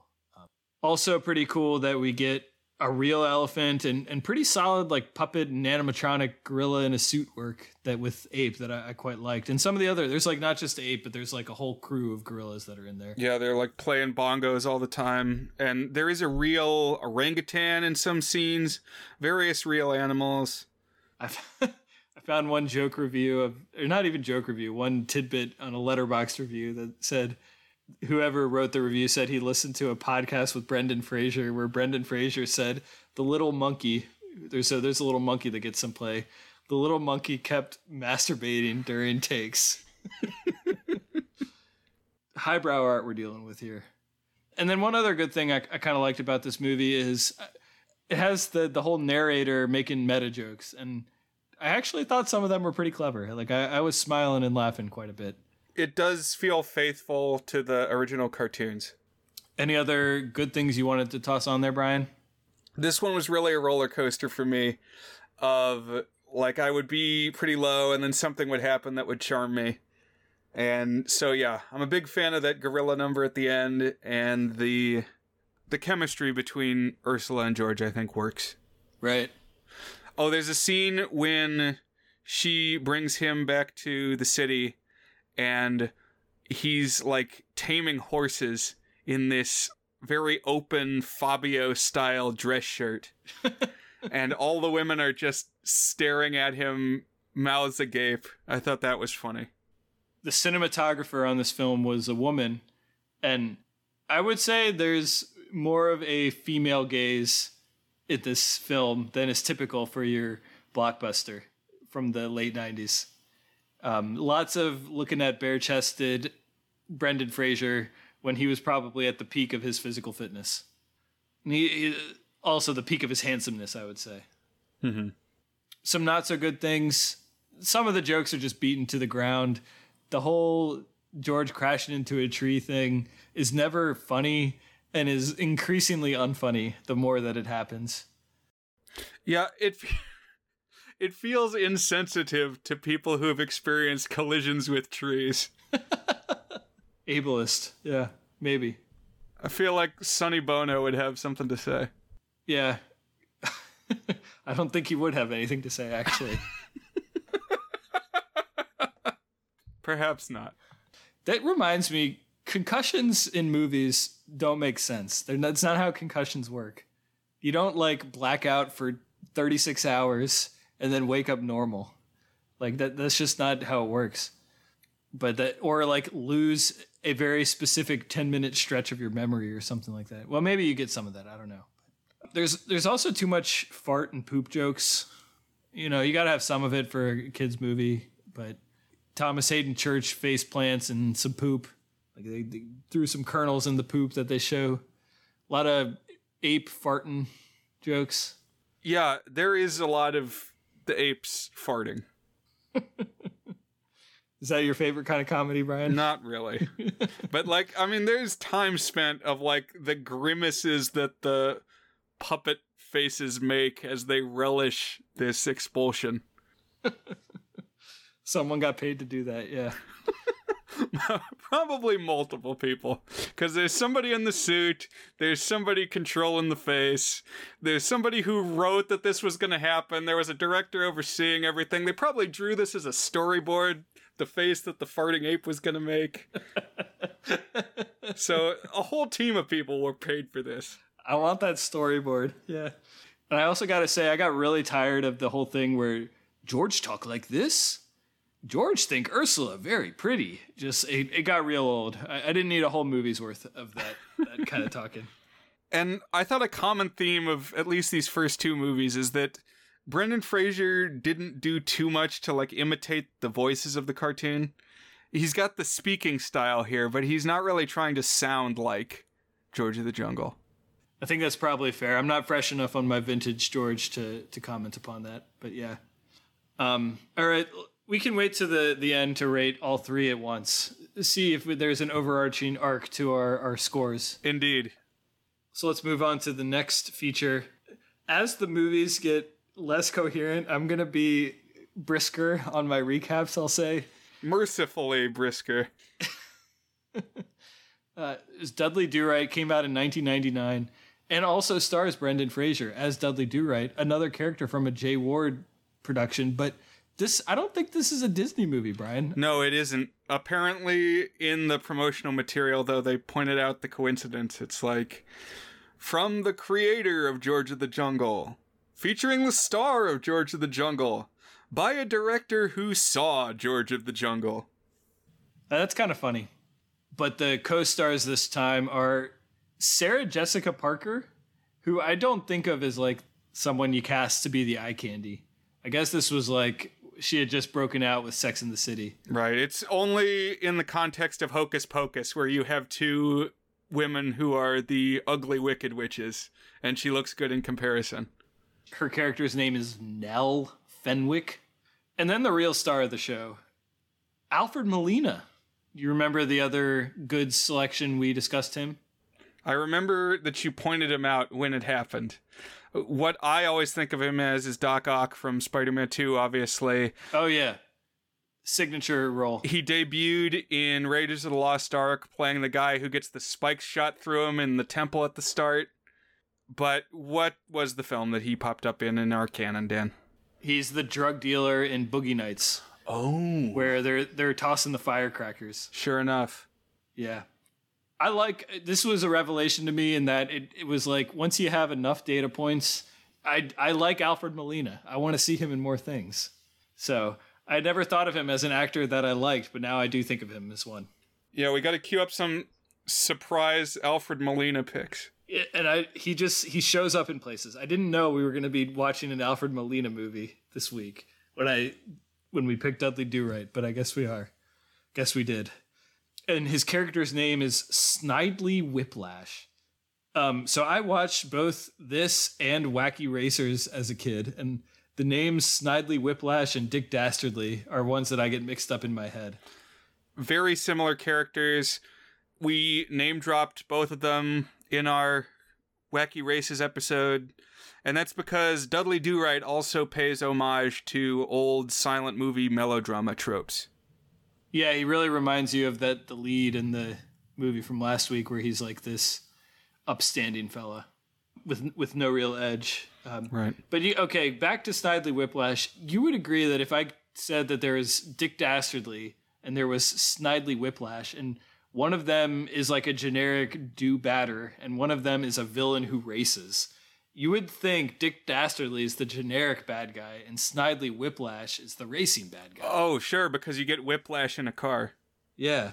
Also, pretty cool that we get a real elephant and, and pretty solid like puppet and animatronic gorilla in a suit work that with ape that I, I, quite liked. And some of the other there's like not just ape but there's like a whole crew of gorillas that are in there. Yeah they're like playing bongos all the time. And there is a real orangutan in some scenes various real animals. I've (laughs) found one joke review of, or not even joke review, one tidbit on a Letterboxd review that said whoever wrote the review said he listened to a podcast with Brendan Fraser where Brendan Fraser said the little monkey there's a there's a little monkey that gets some play. The little monkey kept masturbating during takes. (laughs) Highbrow art we're dealing with here. And then one other good thing I, I kind of liked about this movie is uh, it has the the whole narrator making meta jokes and I actually thought some of them were pretty clever. Like I, I was smiling and laughing quite a bit. It does feel faithful to the original cartoons. Any other good things you wanted to toss on there, Brian? This one was really a roller coaster for me. Of like I would be pretty low, and then something would happen that would charm me. And so yeah, I'm a big fan of that gorilla number at the end, and the the chemistry between Ursula and George I think works. Right. Oh, there's a scene when she brings him back to the city and he's like taming horses in this very open Fabio style dress shirt. (laughs) and all the women are just staring at him, mouths agape. I thought that was funny. The cinematographer on this film was a woman, and I would say there's more of a female gaze in this film than is typical for your blockbuster from the late 90s. Um, lots of looking at bare chested Brendan Fraser when he was probably at the peak of his physical fitness. And he, he also the peak of his handsomeness, I would say. Mm-hmm. Some not so good things. Some of the jokes are just beaten to the ground. The whole George crashing into a tree thing is never funny and is increasingly unfunny the more that it happens. Yeah, it it feels insensitive to people who have experienced collisions with trees. (laughs) Ableist. Yeah, maybe. I feel like Sonny Bono would have something to say. Yeah. (laughs) I don't think he would have anything to say actually. (laughs) Perhaps not. That reminds me concussions in movies don't make sense. They're, that's not how concussions work. You don't like black out for 36 hours and then wake up normal. Like that that's just not how it works. But that or like lose a very specific 10 minute stretch of your memory or something like that. Well, maybe you get some of that, I don't know. There's there's also too much fart and poop jokes. You know, you got to have some of it for a kids movie, but Thomas Haden Church face plants and some poop like they, they threw some kernels in the poop that they show. A lot of ape farting jokes. Yeah, there is a lot of the apes farting. (laughs) Is that your favorite kind of comedy, Brian? Not really. (laughs) but like I mean there's time spent of like the grimaces that the puppet faces make as they relish this expulsion. (laughs) Someone got paid to do that, yeah. (laughs) Probably multiple people. Because there's somebody in the suit, there's somebody controlling the face, there's somebody who wrote that this was going to happen, there was a director overseeing everything. They probably drew this as a storyboard, the face that the farting ape was going to make. so a whole team of people were paid for this. I want that storyboard. Yeah. And I also got to say, I got really tired of the whole thing where George talk like this. George think Ursula very pretty. Just it, it got real old. I, I, didn't need a whole movie's worth of that that kind of talking. (laughs) And I thought a common theme of at least these first two movies is that Brendan Fraser didn't do too much to like imitate the voices of the cartoon. He's got the speaking style here, but he's not really trying to sound like George of the Jungle. I think that's probably fair. I'm not fresh enough on my vintage George to to comment upon that, but yeah. Um, all right, we can wait to the the end to rate all three at once. See if there's an overarching arc to our our scores. Indeed. So let's move on to the next feature. As the movies get less coherent, I'm gonna be brisker on my recaps. I'll say mercifully brisker. (laughs) uh, Dudley Do Right came out in 1999 and also stars Brendan Fraser as Dudley Do Right, another character from a Jay Ward production. But this, I don't think this is a Disney movie, Brian. No, it isn't. Apparently, in the promotional material, though, they pointed out the coincidence. It's like from the creator of George of the Jungle, featuring the star of George of the Jungle, by a director who saw George of the Jungle. Uh, that's kind of funny. But the co stars this time are Sarah Jessica Parker, who I don't think of as like someone you cast to be the eye candy. I guess this was like she had just broken out with Sex in the City. Right. It's only in the context of Hocus Pocus where you have two women who are the ugly wicked witches, and she looks good in comparison. Her character's name is Nell Fenwick. And then the real star of the show, Alfred Molina. You remember the other good selection we discussed him? I remember that you pointed him out when it happened. What I always think of him as is Doc Ock from Spider Man 2, obviously. Oh, yeah. Signature role. He debuted in Raiders of the Lost Ark, playing the guy who gets the spikes shot through him in the temple at the start. But what was the film that he popped up in in our canon, Dan? He's the drug dealer in Boogie Nights. Oh. Where they're they're tossing the firecrackers. Sure enough. Yeah. I like this was a revelation to me in that it, it was like once you have enough data points, I I like Alfred Molina. I want to see him in more things. So I never thought of him as an actor that I liked, but now I do think of him as one. Yeah, we got to queue up some surprise Alfred Molina picks. And I he just he shows up in places. I didn't know we were going to be watching an Alfred Molina movie this week when I when we picked Dudley Do Right, but I guess we are. Guess we did and his character's name is Snidely Whiplash. Um, so I watched both this and Wacky Racers as a kid, and the names Snidely Whiplash and Dick Dastardly are ones that I get mixed up in my head. Very similar characters. We name dropped both of them in our Wacky Races episode, and that's because Dudley Do Right also pays homage to old silent movie melodrama tropes. Yeah, he really reminds you of that the lead in the movie from last week where he's like this upstanding fella with with no real edge. Um, right. But you, okay, back to Snidely Whiplash. You would agree that if I said that there is Dick Dastardly and there was Snidely Whiplash, and one of them is like a generic do batter, and one of them is a villain who races you would think Dick Dastardly is the generic bad guy and Snidely Whiplash is the racing bad guy. Oh, sure, because you get whiplash in a car. Yeah.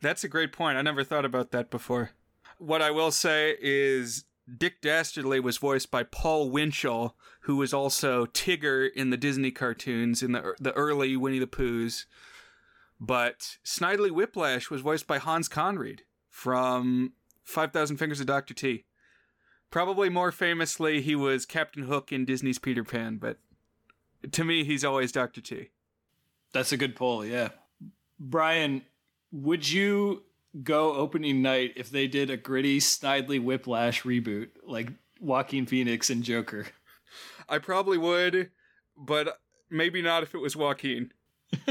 That's a great point. I never thought about that before. What I will say is Dick Dastardly was voiced by Paul Winchell, who was also Tigger in the Disney cartoons in the the early Winnie the Poohs. But Snidely Whiplash was voiced by Hans Conried from 5000 Fingers of Dr. T. Probably more famously, he was Captain Hook in Disney's Peter Pan, but to me, he's always Dr. T. That's a good poll, yeah. Brian, would you go opening night if they did a gritty, snidely whiplash reboot like Joaquin Phoenix and Joker? I probably would, but maybe not if it was Joaquin. (laughs)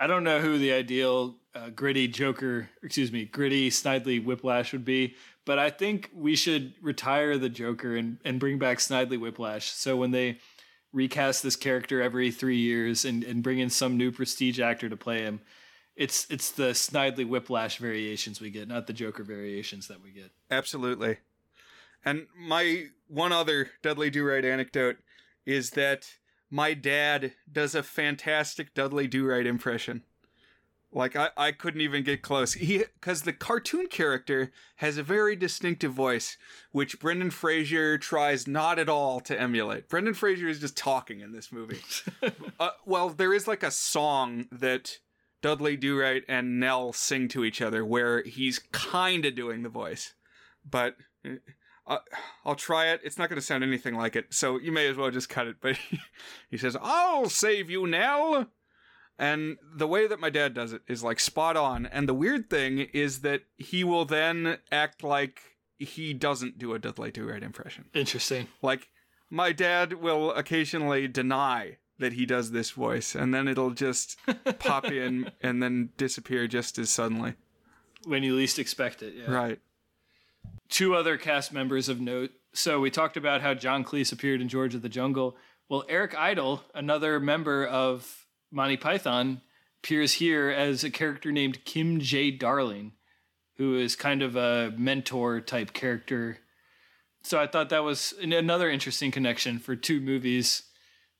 I don't know who the ideal uh, gritty Joker, excuse me, gritty Snidely Whiplash would be, but I think we should retire the Joker and, and bring back Snidely Whiplash. So when they recast this character every three years and, and bring in some new prestige actor to play him, it's it's the Snidely Whiplash variations we get, not the Joker variations that we get. Absolutely. And my one other Dudley Do Right anecdote is that my dad does a fantastic Dudley Do Right impression. Like I, I couldn't even get close. He because the cartoon character has a very distinctive voice, which Brendan Fraser tries not at all to emulate. Brendan Fraser is just talking in this movie. (laughs) uh, well, there is like a song that Dudley Do Right and Nell sing to each other where he's kind of doing the voice, but uh, I'll try it. It's not going to sound anything like it, so you may as well just cut it. But (laughs) he says, "I'll save you, Nell." And the way that my dad does it is like spot on. And the weird thing is that he will then act like he doesn't do a Dudley Do Right impression. Interesting. Like my dad will occasionally deny that he does this voice, and then it'll just (laughs) pop in and then disappear just as suddenly. When you least expect it, yeah. Right. Two other cast members of note. So we talked about how John Cleese appeared in George of the Jungle. Well, Eric Idle, another member of Monty Python appears here as a character named Kim J. Darling, who is kind of a mentor type character. So I thought that was another interesting connection for two movies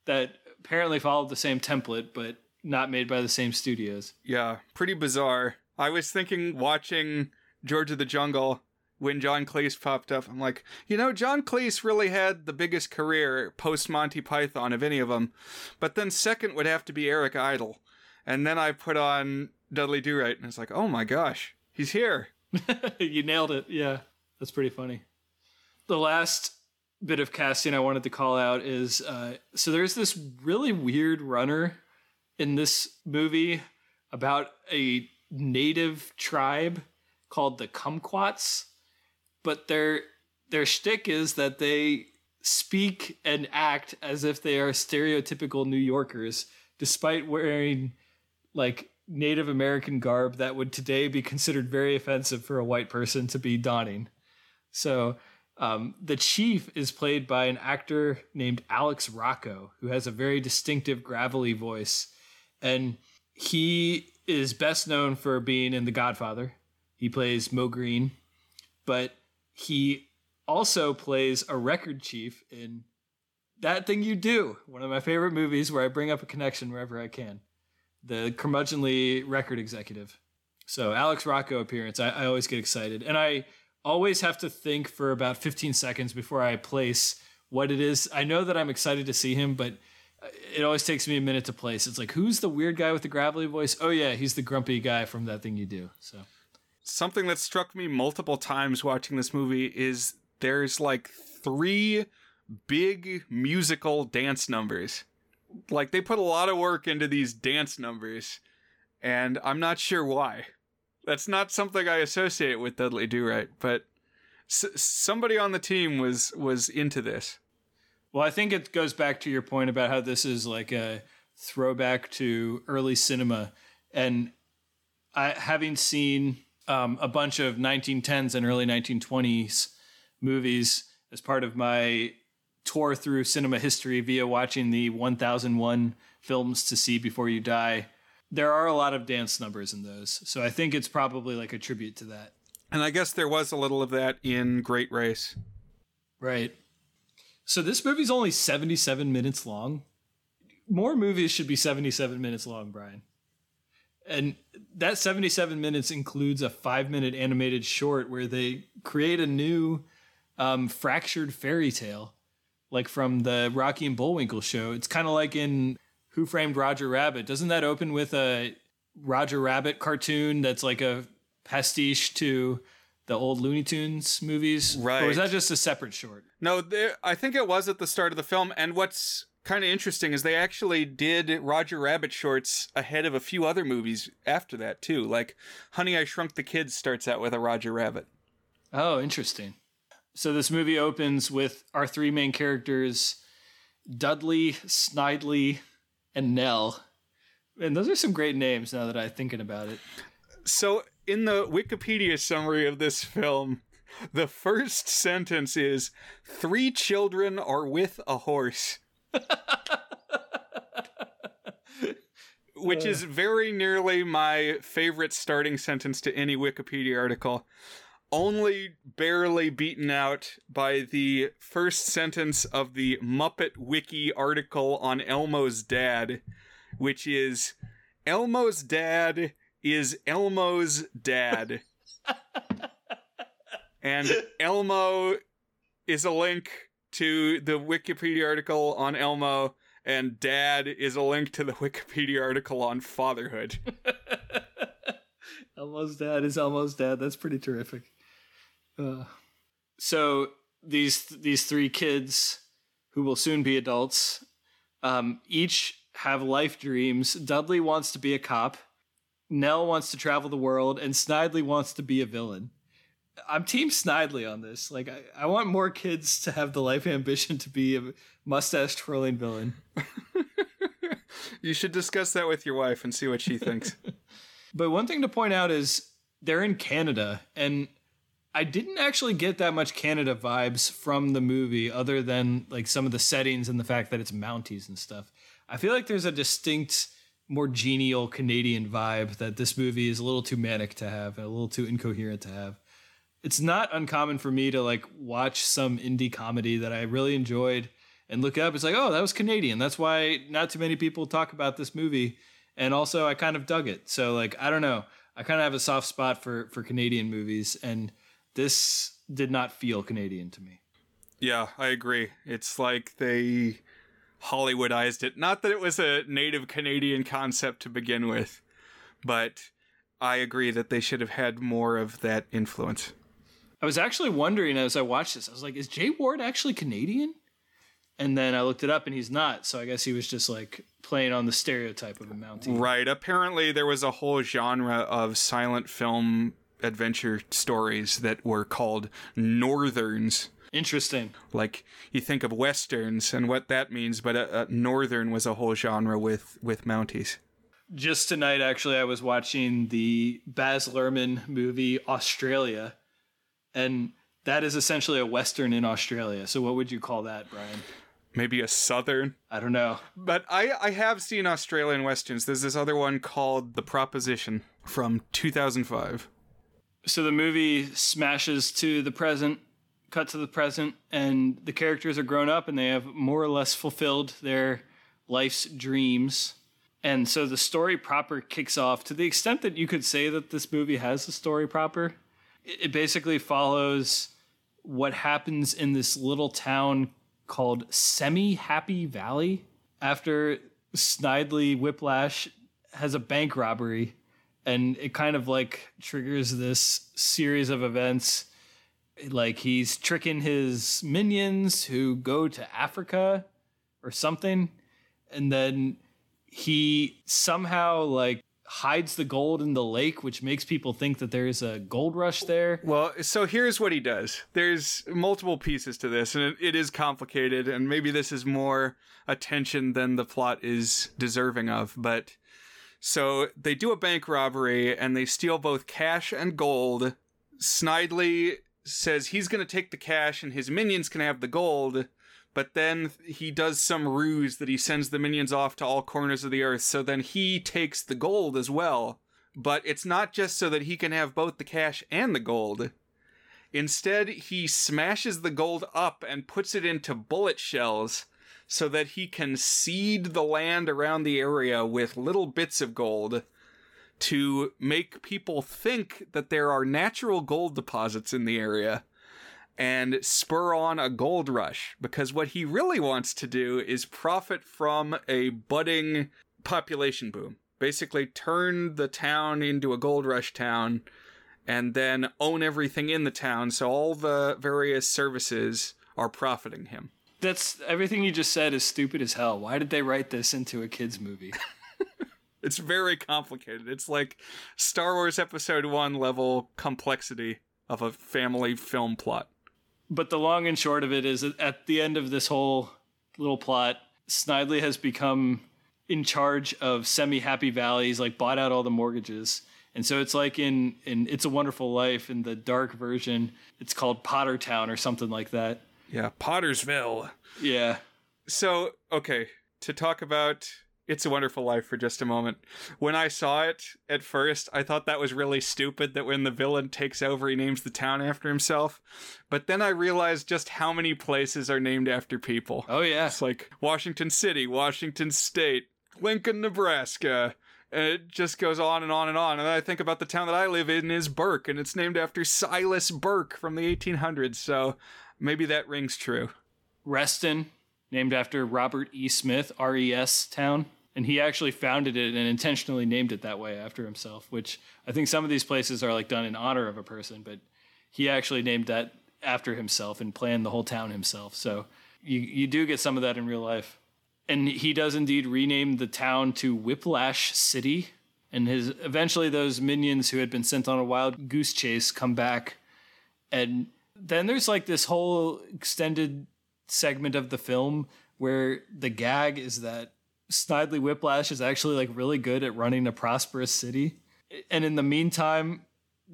that apparently followed the same template, but not made by the same studios. Yeah, pretty bizarre. I was thinking watching George of the Jungle when John Cleese popped up. I'm like, you know, John Cleese really had the biggest career post Monty Python of any of them. But then second would have to be Eric Idle. And then I put on Dudley Do Right, and it's like, oh my gosh, he's here. (laughs) you nailed it. Yeah, that's pretty funny. The last bit of casting I wanted to call out is uh, so there's this really weird runner in this movie about a native tribe called the Kumquats but their their shtick is that they speak and act as if they are stereotypical New Yorkers, despite wearing like Native American garb that would today be considered very offensive for a white person to be donning. So um, the chief is played by an actor named Alex Rocco, who has a very distinctive gravelly voice, and he is best known for being in The Godfather. He plays Moe Greene, but he also plays a record chief in That Thing You Do, one of my favorite movies where I bring up a connection wherever I can. The curmudgeonly record executive. So Alex Rocco appearance, I, I always get excited. And I always have to think for about 15 seconds before I place what it is. I know that I'm excited to see him, but uh, it always takes me a minute to place. It's like, who's the weird guy with the gravelly voice? Oh yeah, he's the grumpy guy from that thing you do. So something that struck me multiple times watching this movie is there's like three big musical dance numbers. Like they put a lot of work into these dance numbers, and I'm not sure why. That's not something I associate with Dudley Do Right, but s- somebody on the team was was into this. Well, I think it goes back to your point about how this is like a throwback to early cinema, and I having seen um, a bunch of 1910s and early 1920s movies as part of my tour through cinema history via watching the 1001 films to see before you die. There are a lot of dance numbers in those. So I think it's probably like a tribute to that. And I guess there was a little of that in Great Race. Right. So this movie's only 77 minutes long. More movies should be 77 minutes long, Brian and that 77 minutes includes a five minute animated short where they create a new um, fractured fairy tale like from the rocky and bullwinkle show. It's kind of like in who framed roger rabbit. Doesn't that open with a roger rabbit cartoon that's like a pastiche to the old looney tunes movies? Right or was that just a separate short? No there, i think it was at the start of the film. And what's kind of interesting is they actually did Roger Rabbit shorts ahead of a few other movies after that too. Like Honey I Shrunk the Kids starts out with a Roger Rabbit. Oh, interesting. So this movie opens with our three main characters Dudley, Snidely, and Nell. And those are some great names now that I'm thinking about it. So in the Wikipedia summary of this film, the first sentence is three children are with a horse. (laughs) Which is very nearly my favorite starting sentence to any Wikipedia article. only barely beaten out by the first sentence of the Muppet Wiki article on Elmo's dad, which is Elmo's dad is Elmo's dad. (laughs) and Elmo is a link to the Wikipedia article on Elmo, and dad is a link to the (laughs) Wikipedia article on fatherhood. (laughs) Elmo's dad is Elmo's dad. That's pretty terrific. Uh, so these these three kids who will soon be adults, um, each have life dreams. Dudley wants to be a cop. Nell wants to travel the world, and Snidely wants to be a villain. I'm Team Snidely on this. Like, I, I want more kids to have the life ambition to be a mustache twirling villain. (laughs) you should discuss that with your wife and see what she thinks. (laughs) but one thing to point out is they're in Canada, and I didn't actually get that much Canada vibes from the movie, other than like some of the settings and the fact that it's Mounties and stuff. I feel like there's a distinct, more genial Canadian vibe that this movie is a little too manic to have, a little too incoherent to have. It's not uncommon for me to like watch some indie comedy that I really enjoyed and look up. It's like, oh, that was Canadian. That's why not too many people talk about this movie. And also, I kind of dug it. So, like, I don't know. I kind of have a soft spot for for Canadian movies, and this did not feel Canadian to me. Yeah, I agree. It's like they Hollywoodized it. Not that it was a native Canadian concept to begin with, but I agree that they should have had more of that influence. I was actually wondering as I watched this, I was like, is Jay Ward actually Canadian? And then I looked it up and he's not. So I guess he was just like playing on the stereotype of a Mountie. Right. Apparently, there was a whole genre of silent film adventure stories that were called Northerns Interesting. Like you think of westerns and what that means, but a, a northern was a whole genre with with Mounties. Just tonight, actually, I was watching the Baz Luhrmann movie Australia, and that is essentially a western in Australia. So, what would you call that, Brian? Maybe a southern. I don't know. But I I have seen Australian westerns. There's this other one called The Proposition from 2005. So the movie smashes to the present cut to the present, and the characters are grown up and they have more or less fulfilled their life's dreams. And so the story proper kicks off to the extent that you could say that this movie has a story proper. It basically follows what happens in this little town called Semi Happy Valley after Snidely Whiplash has a bank robbery. And it kind of like triggers this series of events. Like he's tricking his minions who go to Africa or something. And then he somehow like hides the gold in the lake which makes people think that there's a gold rush there. Well, so here's what he does. There's multiple pieces to this and it, it is complicated and maybe this is more attention than the plot is deserving of, but so they do a bank robbery and they steal both cash and gold. Snidely says he's going to take the cash and his minions can have the gold, but then he does some ruse that he sends the minions off to all corners of the earth, so then he takes the gold as well. But it's not just so that he can have both the cash and the gold. Instead, he smashes the gold up and puts it into bullet shells so that he can seed the land around the area with little bits of gold to make people think that there are natural gold deposits in the area and spur on a gold rush because what he really wants to do is profit from a budding population boom. Basically, turn the town into a gold rush town and then own everything in the town so all the various services are profiting him. That's everything you just said is stupid as hell. Why did they write this into a kids movie? (laughs) It's very complicated. It's like Star Wars Episode 1 level complexity of a family film plot. But the long and short of it is at the end of this whole little plot, Snidely has become in charge of semi happy valleys, like bought out all the mortgages. And so it's like in, in It's a Wonderful Life, in the dark version, it's called Pottertown or something like that. Yeah, Pottersville. Yeah. So, okay, to talk about It's a Wonderful Life for just a moment. When I saw it at first, I thought that was really stupid that when the villain takes over, he names the town after himself. But then I realized just how many places are named after people. Oh yeah. It's like Washington City, Washington State, Lincoln, Nebraska. And it just goes on and on and on. And then I think about the town that I live in is Burke, and it's named after Silas Burke from the 1800s. So maybe that rings true. Reston, named after Robert E. Smith, R E S town. And he actually founded it and intentionally named it that way after himself, which I think some of these places are like done in honor of a person, but he actually named that after himself and planned the whole town himself. So you, you do get some of that in real life. And he does indeed rename the town to Whiplash City. And his eventually those minions who had been sent on a wild goose chase come back. And then there's like this whole extended segment of the film where the gag is that Snidely Whiplash is actually like really good at running a prosperous city. And in the meantime,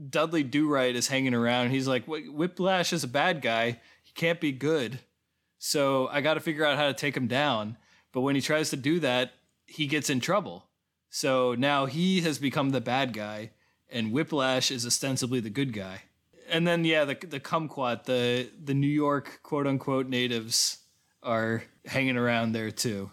Dudley Do Right is hanging around. He's like, Whiplash is a bad guy. He can't be good. So I got to figure out how to take him down. But when he tries to do that, he gets in trouble. So now he has become the bad guy, and Whiplash is ostensibly the good guy. And then yeah, the the kumquat, the the New York quote unquote natives are hanging around there too.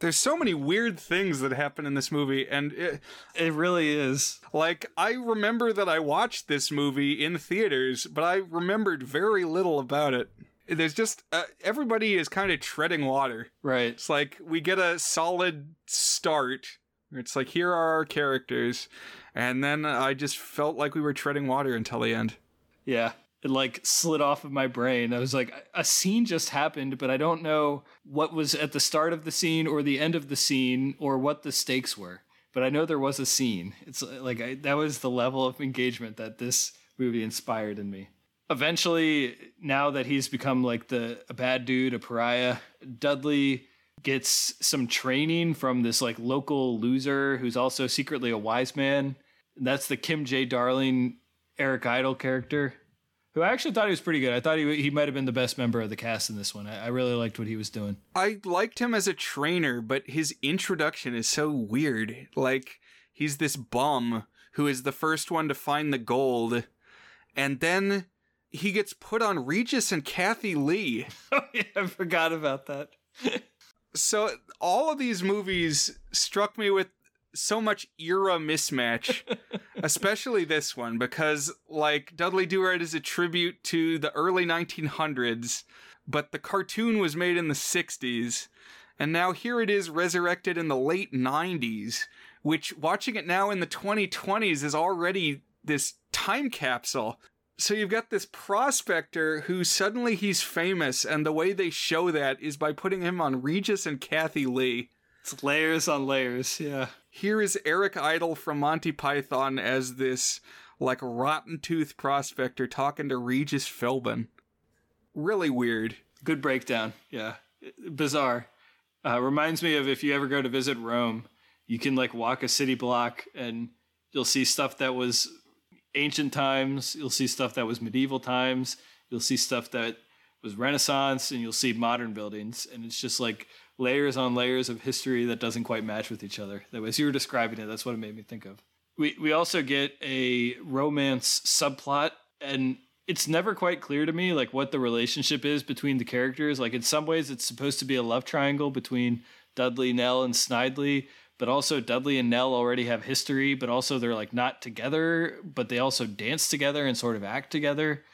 There's so many weird things that happen in this movie, and it, It really is. like I remember that I watched this movie in theaters, but I remembered very little about it. There's just uh, everybody is kind of treading water. Right. It's like we get a solid start. It's like here are our characters, and then I just felt like we were treading water until the end. Yeah. It like slid off of my brain. I was like, a scene just happened, but I don't know what was at the start of the scene or the end of the scene or what the stakes were. But I know there was a scene. It's uh, like I, that was the level of engagement that this movie inspired in me. Eventually, now that he's become like the a bad dude, a pariah, Dudley gets some training from this like local loser who's also secretly a wise man. That's the Kim J. Darling Eric Idle character, who I actually thought he was pretty good. I thought he he might have been the best member of the cast in this one. I, I really liked what he was doing. I liked him as a trainer, but his introduction is so weird. Like he's this bum who is the first one to find the gold, and then he gets put on Regis and Kathie Lee. (laughs) (laughs) Oh yeah, I forgot about that. (laughs) So all of these movies struck me with so much era mismatch, (laughs) especially this one because like Dudley Do Right is a tribute to the early 1900s, but the cartoon was made in the 60s, and now here it is resurrected in the late 90s, which watching it now in the 2020s is already this time capsule. So you've got this prospector who suddenly he's famous, and the way they show that is by putting him on Regis and Kathie Lee. It's layers on layers. Yeah. Here is Eric Idle from Monty Python as this like rotten tooth prospector talking to Regis Philbin. Really weird. Good breakdown. Yeah. Bizarre. Uh, reminds me of if you ever go to visit Rome, you can like walk a city block and you'll see stuff that was ancient times, you'll see stuff that was medieval times, you'll see stuff that was Renaissance, and you'll see modern buildings. And it's just like layers on layers of history that doesn't quite match with each other. That as you were describing it, that's what it made me think of. We we also get a romance subplot, and it's never quite clear to me like what the relationship is between the characters. Like in some ways, it's supposed to be a love triangle between Dudley, Nell, and Snidely. But also Dudley and Nell already have history, but also they're like not together, but they also dance together and sort of act together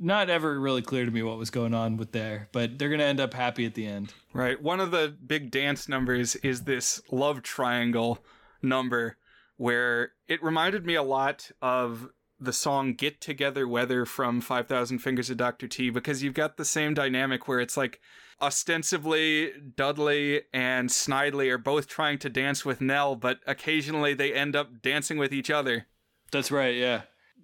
not ever really clear to me what was going on with there, but they're going to end up happy at the end. Right. One of the big dance numbers is this love triangle number where it reminded me a lot of the song Get Together Weather from 5000 Fingers of Dr. T because you've got the same dynamic where it's like ostensibly Dudley and Snidely are both trying to dance with Nell, but occasionally they end up dancing with each other. That's right, yeah.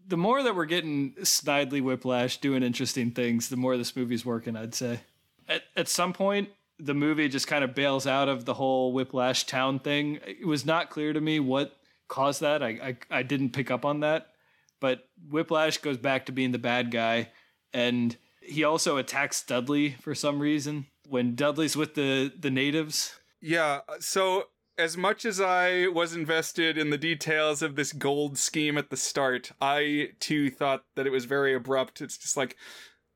The more that we're getting Snidely Whiplash doing interesting things, the more this movie's working, I'd say. At, at some point, the movie just kind of bails out of the whole Whiplash town thing. It was not clear to me what caused that. I, I, I didn't pick up on that. But Whiplash goes back to being the bad guy, and he also attacks Dudley for some reason when Dudley's with the the natives. Yeah, so as much as I was invested in the details of this gold scheme at the start, I too thought that it was very abrupt. It's just like,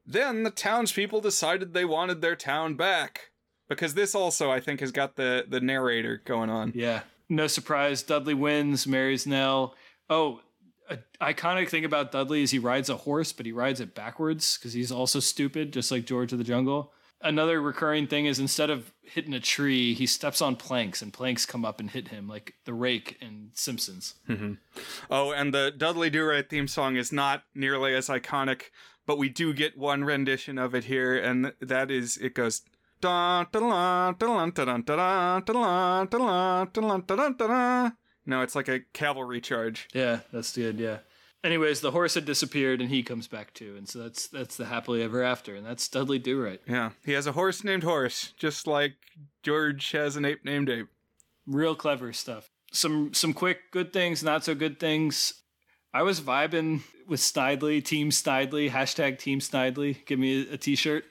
then the townspeople decided they wanted their town back. Because this also, I think, has got the, the narrator going on. Yeah. No surprise. Dudley wins, marries Nell. Oh, a iconic thing about Dudley is he rides a horse, but he rides it backwards because he's also stupid, just like George of the Jungle. Another recurring thing is instead of hitting a tree, he steps on planks, and planks come up and hit him, like the rake in Simpsons. Mm-hmm. Oh, and the Dudley Do Right theme song is not nearly as iconic, but we do get one rendition of it here, and that is it goes. Da No, it's like a cavalry charge. Yeah, that's good. Yeah. Anyways, the horse had disappeared and he comes back too, and so that's that's the happily ever after, and that's Dudley Do Right. Yeah, he has a horse named Horse, just like George has an ape named Ape. Real clever stuff. Some some quick good things, not so good things. I was vibing with Snidely, Team Snidely, hashtag Team Snidely. Give me a a t-shirt.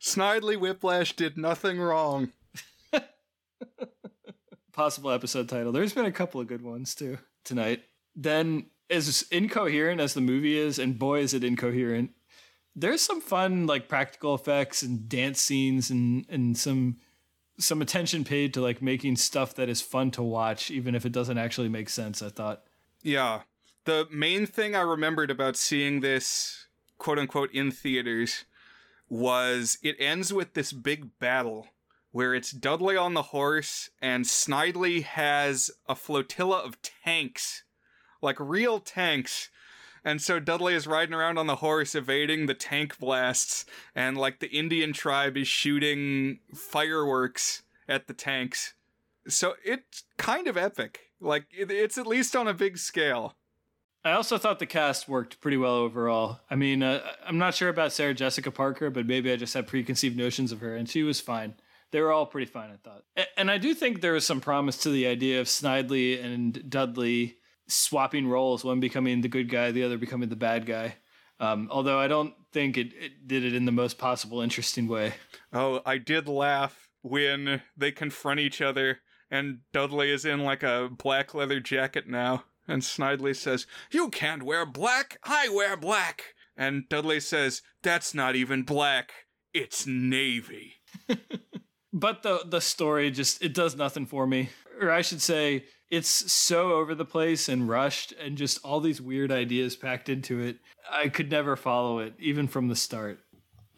Snidely Whiplash did nothing wrong. (laughs) Possible episode title. There's been a couple of good ones too tonight. Then as incoherent as the movie is, and boy is it incoherent. There's some fun like practical effects and dance scenes and and some some attention paid to like making stuff that is fun to watch, even if it doesn't actually make sense. I thought. Yeah, the main thing I remembered about seeing this quote unquote in theaters was it ends with this big battle where it's Dudley on the horse and Snidely has a flotilla of tanks like real tanks. And so Dudley is riding around on the horse evading the tank blasts, and like the Indian tribe is shooting fireworks at the tanks. So it's kind of epic. Like it's at least on a big scale. I also thought the cast worked pretty well overall. I mean, uh, I'm not sure about Sarah Jessica Parker, but maybe I just had preconceived notions of her, and she was fine. They were all pretty fine, I thought. And I do think there was some promise to the idea of Snidely and Dudley swapping roles, one becoming the good guy, the other becoming the bad guy. Um, although I don't think it, it did it in the most possible interesting way. Oh, I did laugh when they confront each other and Dudley is in like a black leather jacket now. And Snidely says, You can't wear black, I wear black. And Dudley says, That's not even black, it's navy. (laughs) but the the story just it does nothing for me. Or I should say, it's so over the place and rushed and just all these weird ideas packed into it. I could never follow it, even from the start.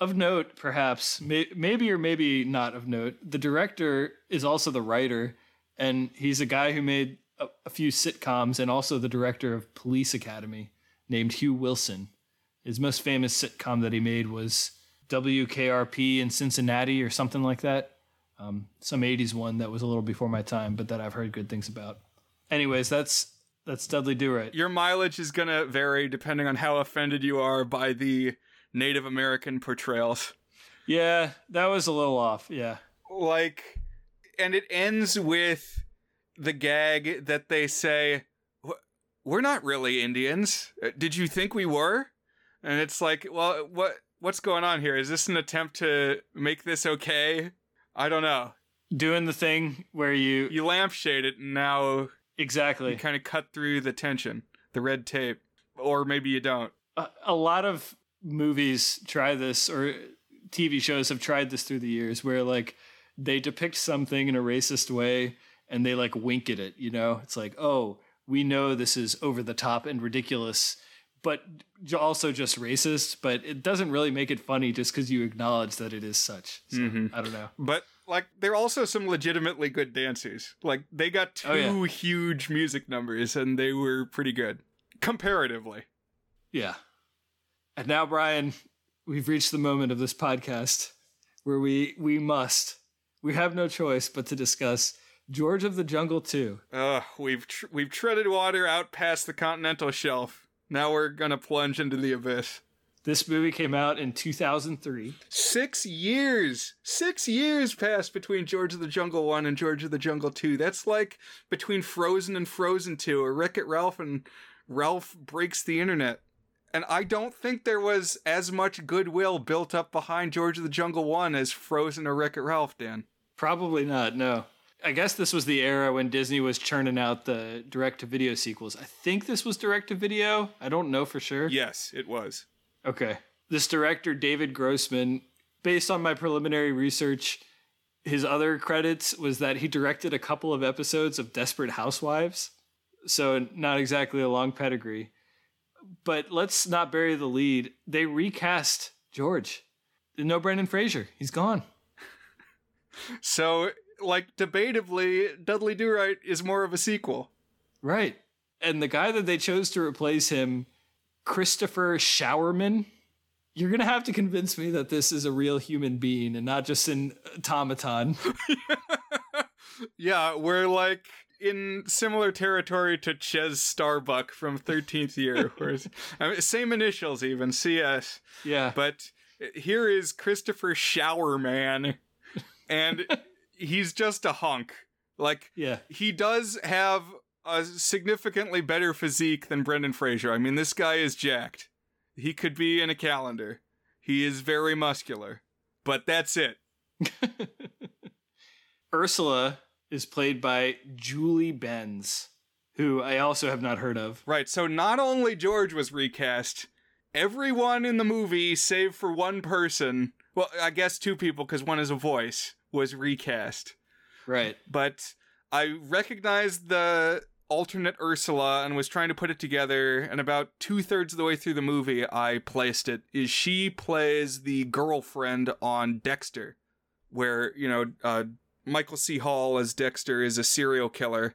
Of note, perhaps, may, maybe or maybe not of note, the director is also the writer, and he's a guy who made a, a few sitcoms and also the director of Police Academy, named Hugh Wilson. His most famous sitcom that he made was WKRP in Cincinnati or something like that. Um, some '80s one that was a little before my time, but that I've heard good things about. Anyways, that's that's Dudley Do Right. Your mileage is gonna vary depending on how offended you are by the Native American portrayals. Yeah, that was a little off. Yeah, like, and it ends with the gag that they say, "We're not really Indians. Uh, did you think we were?" And it's like, well, what what's going on here? Is this an attempt to make this okay? I don't know. Doing the thing where you you lampshade it and now exactly you kind of cut through the tension, the red tape, or maybe you don't. A, a lot of movies try this, or TV shows have tried this through the years, where like they depict something in a racist way and they like wink at it. You know, it's like, oh, we know this is over the top and ridiculous, but also just racist, but it doesn't really make it funny just because you acknowledge that it is such. So, mm-hmm. I don't know. But like, there are also some legitimately good dancers. Like, they got two oh, yeah. huge music numbers and they were pretty good comparatively. Yeah. And now, Brian, we've reached the moment of this podcast where we we must, we have no choice but to discuss George of the Jungle 2. Uh, we've tr- we've treaded water out past the continental shelf. Now we're gonna plunge into the abyss. This movie came out in 2003. Six years! Six years passed between George of the Jungle 1 and George of the Jungle 2. That's like between Frozen and Frozen 2, or Wreck It Ralph and Ralph Breaks the Internet. And I don't think there was as much goodwill built up behind George of the Jungle 1 as Frozen or Wreck It Ralph, Dan. Probably not, no. I guess this was the era when Disney was churning out the direct to video sequels. I think this was direct to video. I don't know for sure. Yes, it was. Okay. This director, David Grossman, based on my preliminary research, his other credits was that he directed a couple of episodes of Desperate Housewives. So, not exactly a long pedigree. But let's not bury the lead. They recast George. No Brendan Fraser. He's gone. (laughs) So, like, debatably, Dudley Do Right is more of a sequel. Right. And the guy that they chose to replace him, Christopher Showerman, you're going to have to convince me that this is a real human being and not just an automaton. (laughs) yeah, we're like in similar territory to Chez Starbuck from 13th year. Whereas, I mean, same initials, even CS. Yeah. But here is Christopher Showerman, and he's just a hunk. Like, yeah. he does have a significantly better physique than Brendan Fraser. I mean, this guy is jacked. He could be in a calendar. He is very muscular. But that's it. (laughs) Ursula is played by Julie Benz, who I also have not heard of. Right. So not only George was recast, everyone in the movie, save for one person, well, I guess two people because one is a voice, was recast. Right. But I recognized the alternate Ursula and was trying to put it together. And about two thirds of the way through the movie, I placed it. Is she plays the girlfriend on Dexter, where you know uh, Michael C. Hall as Dexter is a serial killer,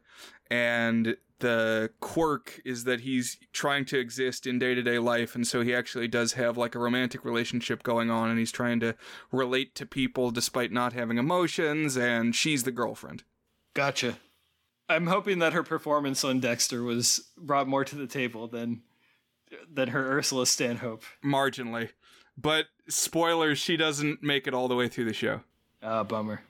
and the quirk is that he's trying to exist in day to day life, and so he actually does have like a romantic relationship going on, and he's trying to relate to people despite not having emotions, and she's the girlfriend. Gotcha. I'm hoping that her performance on Dexter was brought more to the table than than her Ursula Stanhope. Marginally. But spoilers, she doesn't make it all the way through the show. Ah, uh, bummer.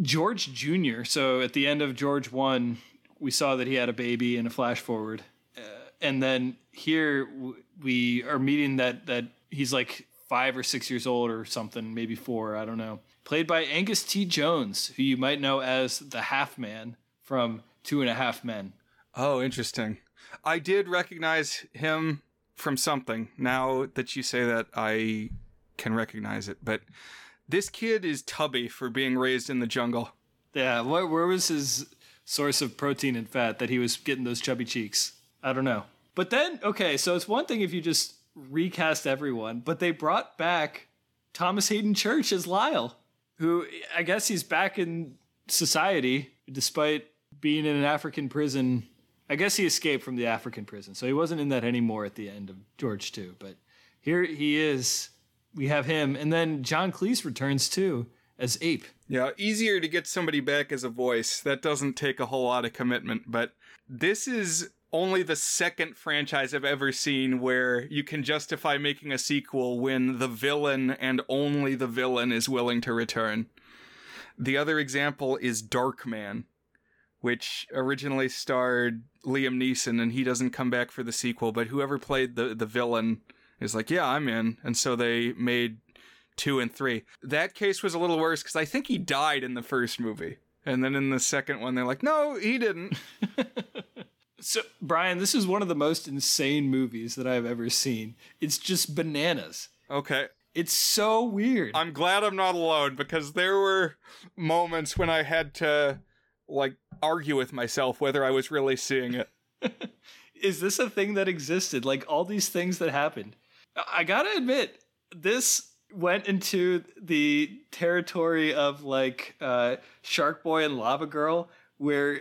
George Jr. So at the end of George 1, we saw that he had a baby in a flash forward. Uh, and then here w- we are meeting that that he's like 5 or 6 years old or something, maybe 4, I don't know. Played by Angus T. Jones, who you might know as the Half Man from Two and a Half Men. Oh, interesting. I did recognize him from something. Now that you say that, I can recognize it. But this kid is tubby for being raised in the jungle. Yeah, where, where was his source of protein and fat that he was getting those chubby cheeks? I don't know. But then, okay, so it's one thing if you just recast everyone, but they brought back Thomas Haden Church as Lyle, who I guess he's back in society despite being in an African prison. I guess he escaped from the African prison, so he wasn't in that anymore at the end of George 2. But here he is. We have him, and then John Cleese returns too as Ape. Yeah, easier to get somebody back as a voice. That doesn't take a whole lot of commitment, but this is only the second franchise I've ever seen where you can justify making a sequel when the villain and only the villain is willing to return. The other example is Darkman, which originally starred Liam Neeson, and he doesn't come back for the sequel, but whoever played the, the villain is like, yeah, I'm in. And so they made two and three. That case was a little worse because I think he died in the first movie. And then in the second one, they're like, no, he didn't. (laughs) so, Brian, this is one of the most insane movies that I've ever seen. It's just bananas. Okay. It's so weird. I'm glad I'm not alone because there were moments when I had to, like, argue with myself whether I was really seeing it. (laughs) is this a thing that existed? Like, all these things that happened. I gotta admit, this went into the territory of like uh, Shark Boy and Lava Girl, where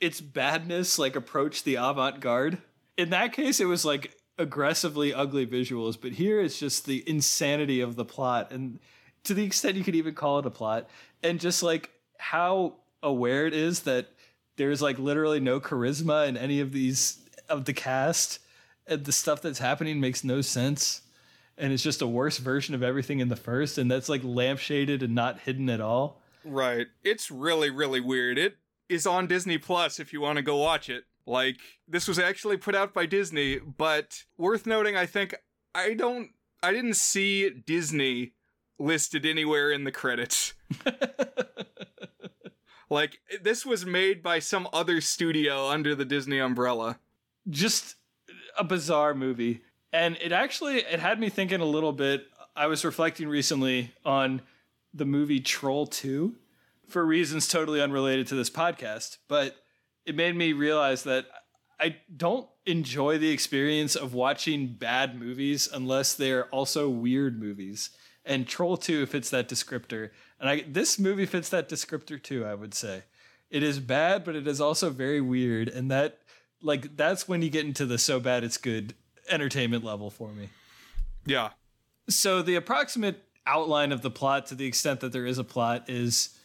its badness like approached the avant garde. In that case, it was like aggressively ugly visuals, but here it's just the insanity of the plot, and to the extent you could even call it a plot, and just like how aware it is that there's like literally no charisma in any of these of the cast, and the stuff that's happening makes no sense and it's just a worse version of everything in the first, and that's like lampshaded and not hidden at all. Right. It's really, really weird. It is on Disney Plus if you want to go watch it. Like, this was actually put out by Disney, but worth noting, I think, I don't, I didn't see Disney listed anywhere in the credits. (laughs) Like this was made by some other studio under the Disney umbrella. Just a bizarre movie. And it actually it had me thinking a little bit. I was reflecting recently on the movie Troll 2 for reasons totally unrelated to this podcast, but it made me realize that I don't enjoy the experience of watching bad movies unless they're also weird movies. And Troll 2 fits that descriptor. And I this movie fits that descriptor too, I would say. It is bad, but it is also very weird. And that like that's when you get into the so bad it's good entertainment level for me. Yeah. So the approximate outline of the plot, to the extent that there is a plot, is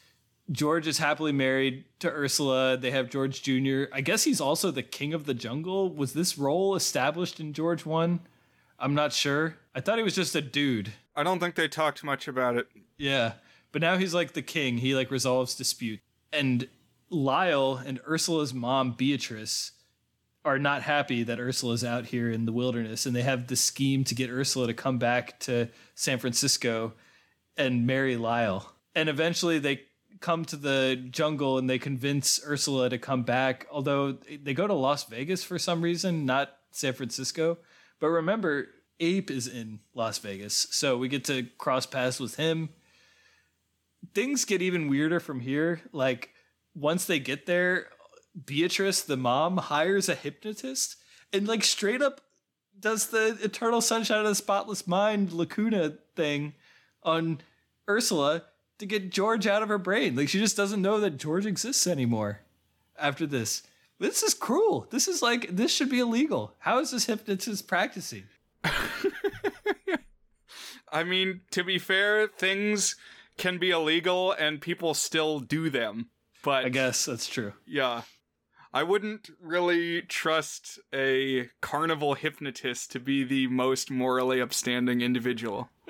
George is happily married to Ursula. They have George Jr. I guess he's also the king of the jungle. Was this role established in George 1? I'm not sure. I thought he was just a dude. I don't think they talked much about it. Yeah. But now he's like the king. He like resolves dispute. And Lyle and Ursula's mom, Beatrice, are not happy that Ursula's out here in the wilderness and they have the scheme to get Ursula to come back to San Francisco and marry Lyle. And eventually they come to the jungle and they convince Ursula to come back, although they go to Las Vegas for some reason, not San Francisco. But remember, Ape is in Las Vegas, so we get to cross paths with him. Things get even weirder from here. Like, once they get there, Beatrice, the mom, hires a hypnotist and, like, straight up does the Eternal Sunshine of the Spotless Mind lacuna thing on Ursula to get George out of her brain. Like she just doesn't know that George exists anymore after this. This is cruel. This is like this should be illegal. How is this hypnotist practicing? (laughs) I mean, to be fair, things can be illegal and people still do them. But I guess that's true. Yeah. I wouldn't really trust a carnival hypnotist to be the most morally upstanding individual. (laughs)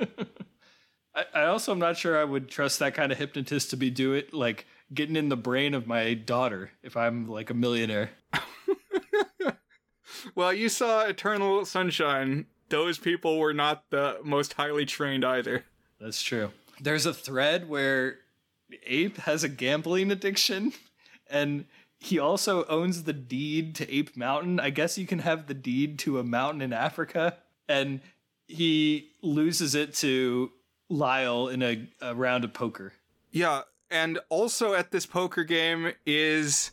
I, I also am not sure I would trust that kind of hypnotist to be do it like getting in the brain of my daughter if I'm like a millionaire. (laughs) (laughs) well, you saw Eternal Sunshine. Those people were not the most highly trained either. That's true. There's a thread where Ape has a gambling addiction and he also owns the deed to Ape Mountain. I guess you can have the deed to a mountain in Africa and he loses it to Lyle in a, a round of poker. Yeah, and also at this poker game is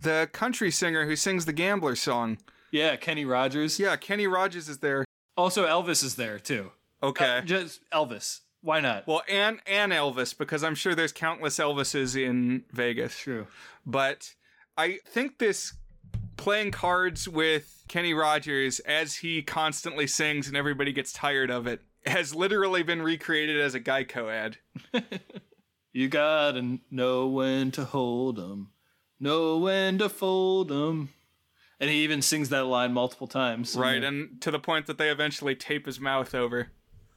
the country singer who sings the gambler song. Yeah, Kenny Rogers. Yeah, Kenny Rogers is there. Also, Elvis is there too. Okay, uh, just Elvis. Why not? Well, and and Elvis because I'm sure there's countless Elvises in Vegas. True, but I think this playing cards with Kenny Rogers as he constantly sings and everybody gets tired of it has literally been recreated as a Geico ad. (laughs) you gotta know when to hold 'em, know when to fold 'em. And he even sings that line multiple times. Right, and to the point that they eventually tape his mouth over.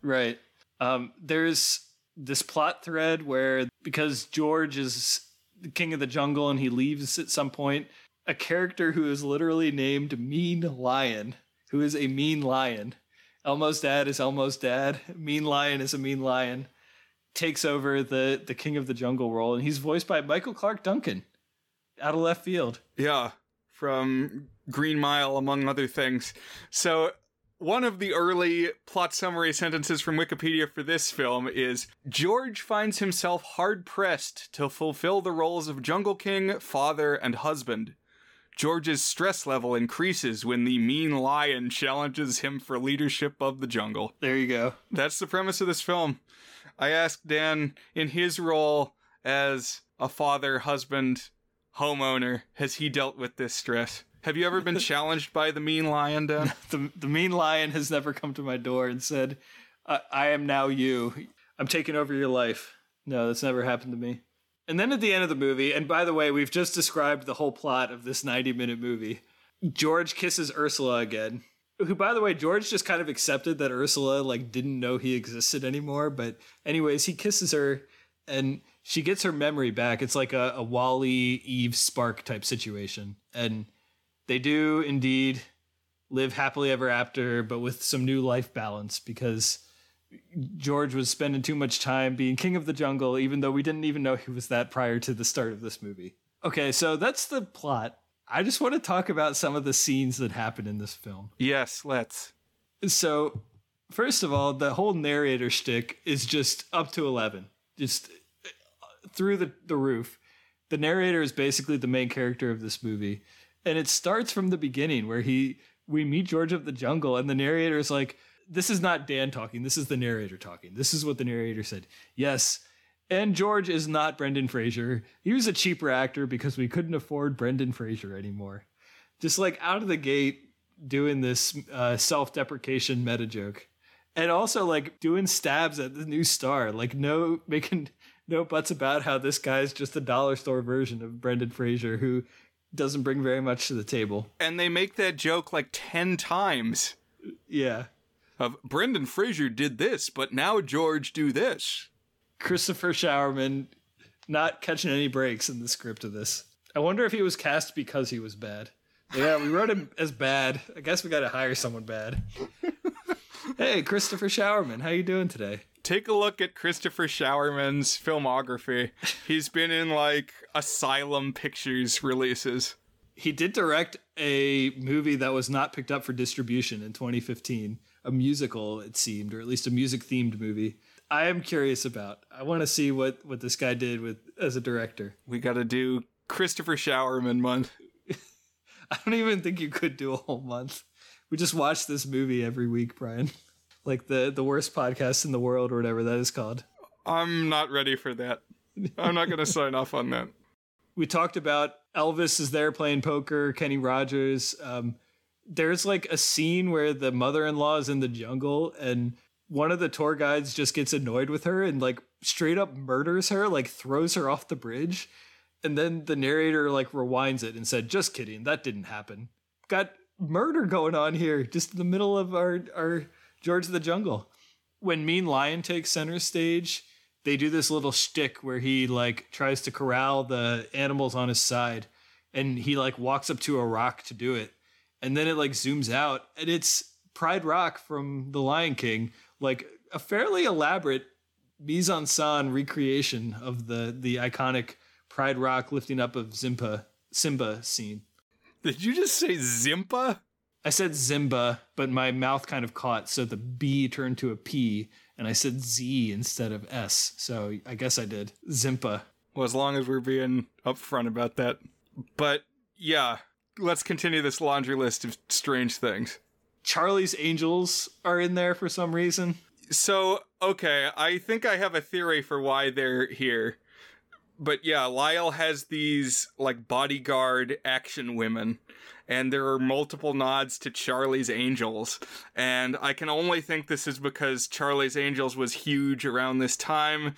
Right. Um, there's this plot thread where because George is the king of the jungle and he leaves at some point, a character who is literally named Mean Lion, who is a mean lion, Elmo's dad is Elmo's dad. Mean Lion is a mean lion. Takes over the the King of the Jungle role, and he's voiced by Michael Clarke Duncan, out of left field. Yeah, from Green Mile, among other things. So one of the early plot summary sentences from Wikipedia for this film is George finds himself hard pressed to fulfill the roles of Jungle King, father, and husband. George's stress level increases when the mean lion challenges him for leadership of the jungle. There you go. That's the premise of this film. I asked Dan, in his role as a father, husband, homeowner, has he dealt with this stress? Have you ever been challenged by the mean lion, Dan? (laughs) the, the mean lion has never come to my door and said, I, I am now you. I'm taking over your life. No, that's never happened to me. And then at the end of the movie, and by the way, we've just described the whole plot of this 90 minute movie. George kisses Ursula again. Who, by the way, George just kind of accepted that Ursula like didn't know he existed anymore. But anyways, he kisses her, and she gets her memory back. It's like a, a WALL-E Eve spark type situation, and they do indeed live happily ever after, but with some new life balance because George was spending too much time being king of the jungle, even though we didn't even know he was that prior to the start of this movie. Okay, so that's the plot. I just want to talk about some of the scenes that happen in this film. Yes, let's. So, first of all, the whole narrator shtick is just up to 11, just uh, through the, the roof. The narrator is basically the main character of this movie. And it starts from the beginning where he we meet George of the Jungle, and the narrator is like, This is not Dan talking, this is the narrator talking. This is what the narrator said. Yes. And George is not Brendan Fraser. He was a cheaper actor because we couldn't afford Brendan Fraser anymore. Just like out of the gate, doing this uh, self deprecation meta joke. And also like doing stabs at the new star. Like no making no buts about how this guy's just a dollar store version of Brendan Fraser who doesn't bring very much to the table. And they make that joke like 10 times. Yeah. Of Brendan Fraser did this, but now George do this. Christopher Showerman not catching any breaks in the script of this. I wonder if he was cast because he was bad. Yeah, we wrote him as bad. I guess we got to hire someone bad. (laughs) hey, Christopher Showerman, how you doing today? Take a look at Christopher Showerman's filmography. He's been in like Asylum Pictures releases. He did direct a movie that was not picked up for distribution in 2015, a musical it seemed, or at least a music themed movie. I am curious about. I want to see what what this guy did with as a director. We got to do Christopher Showerman month. (laughs) I don't even think you could do a whole month. We just watch this movie every week, Brian. Like the the worst podcast in the world or whatever that is called. I'm not ready for that. I'm not going to sign off on that. We talked about Elvis is there playing poker, Kenny Rogers. Um, there's like a scene where the mother-in-law is in the jungle and one of the tour guides just gets annoyed with her and like straight up murders her, like throws her off the bridge. And then the narrator like rewinds it and said, "Just kidding, that didn't happen." Got murder going on here, just in the middle of our our George of the Jungle. When Mean Lion takes center stage, they do this little shtick where he like tries to corral the animals on his side, and he like walks up to a rock to do it, and then it like zooms out, and it's Pride Rock from The Lion King, like a fairly elaborate mise en scène recreation of the the iconic Pride Rock lifting up of Zimpa Simba scene. Did you just say Zimpa? I said Zimba, but my mouth kind of caught, so the B turned to a P, and I said Z instead of S. So I guess I did Zimpa. Well, as long as we're being upfront about that. But yeah, let's continue this laundry list of strange things. Charlie's Angels are in there for some reason. So, okay, I think I have a theory for why they're here. But yeah, Lyle has these like bodyguard action women and there are multiple nods to Charlie's Angels. And I can only think this is because Charlie's Angels was huge around this time.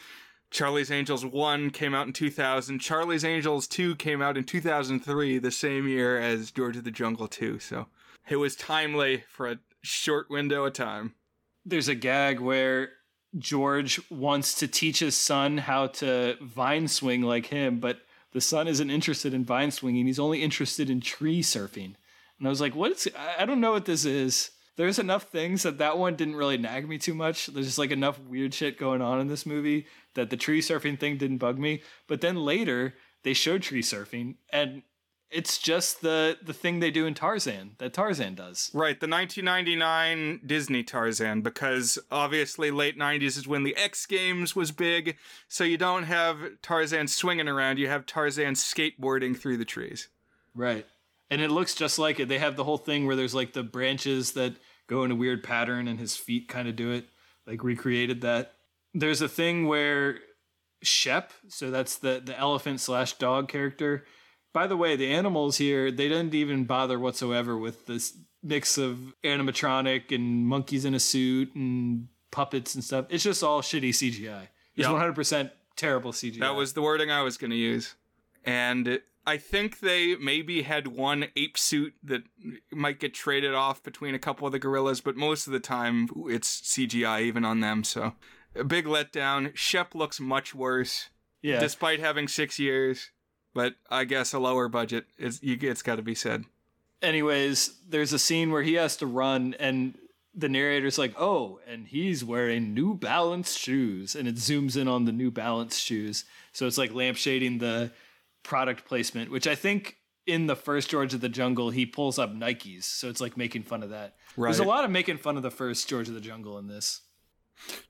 Charlie's Angels 1 came out in 2000. Charlie's Angels 2 came out in 2003, the same year as George of the Jungle 2. So it was timely for a short window of time. There's a gag where George wants to teach his son how to vine swing like him, but the son isn't interested in vine swinging. He's only interested in tree surfing. And I was like, what's, I don't know what this is. There's enough things that that one didn't really nag me too much. There's just like enough weird shit going on in this movie that the tree surfing thing didn't bug me. But then later they showed tree surfing and it's just the the thing they do in Tarzan that Tarzan does. Right, the 1999 Disney Tarzan because obviously late 90s is when the X Games was big, so you don't have Tarzan swinging around, you have Tarzan skateboarding through the trees. Right. And it looks just like it. They have the whole thing where there's like the branches that go in a weird pattern and his feet kind of do it, like recreated that. There's a thing where Shep, so that's the the elephant slash dog character, by the way, the animals here, they didn't even bother whatsoever with this mix of animatronic and monkeys in a suit and puppets and stuff. It's just all shitty CGI. It's yep. 100% terrible CGI. That was the wording I was going to use. And I think they maybe had one ape suit that might get traded off between a couple of the gorillas, but most of the time it's CGI even on them. So a big letdown. Shep looks much worse. Yeah. Despite having six years but I guess a lower budget is it's got to be said. Anyways, there's a scene where he has to run, and the narrator's like, "Oh, and he's wearing New Balance shoes," and it zooms in on the New Balance shoes. So it's like lampshading the product placement, which I think in the first George of the Jungle he pulls up Nikes, so it's like making fun of that. Right. There's a lot of making fun of the first George of the Jungle in this.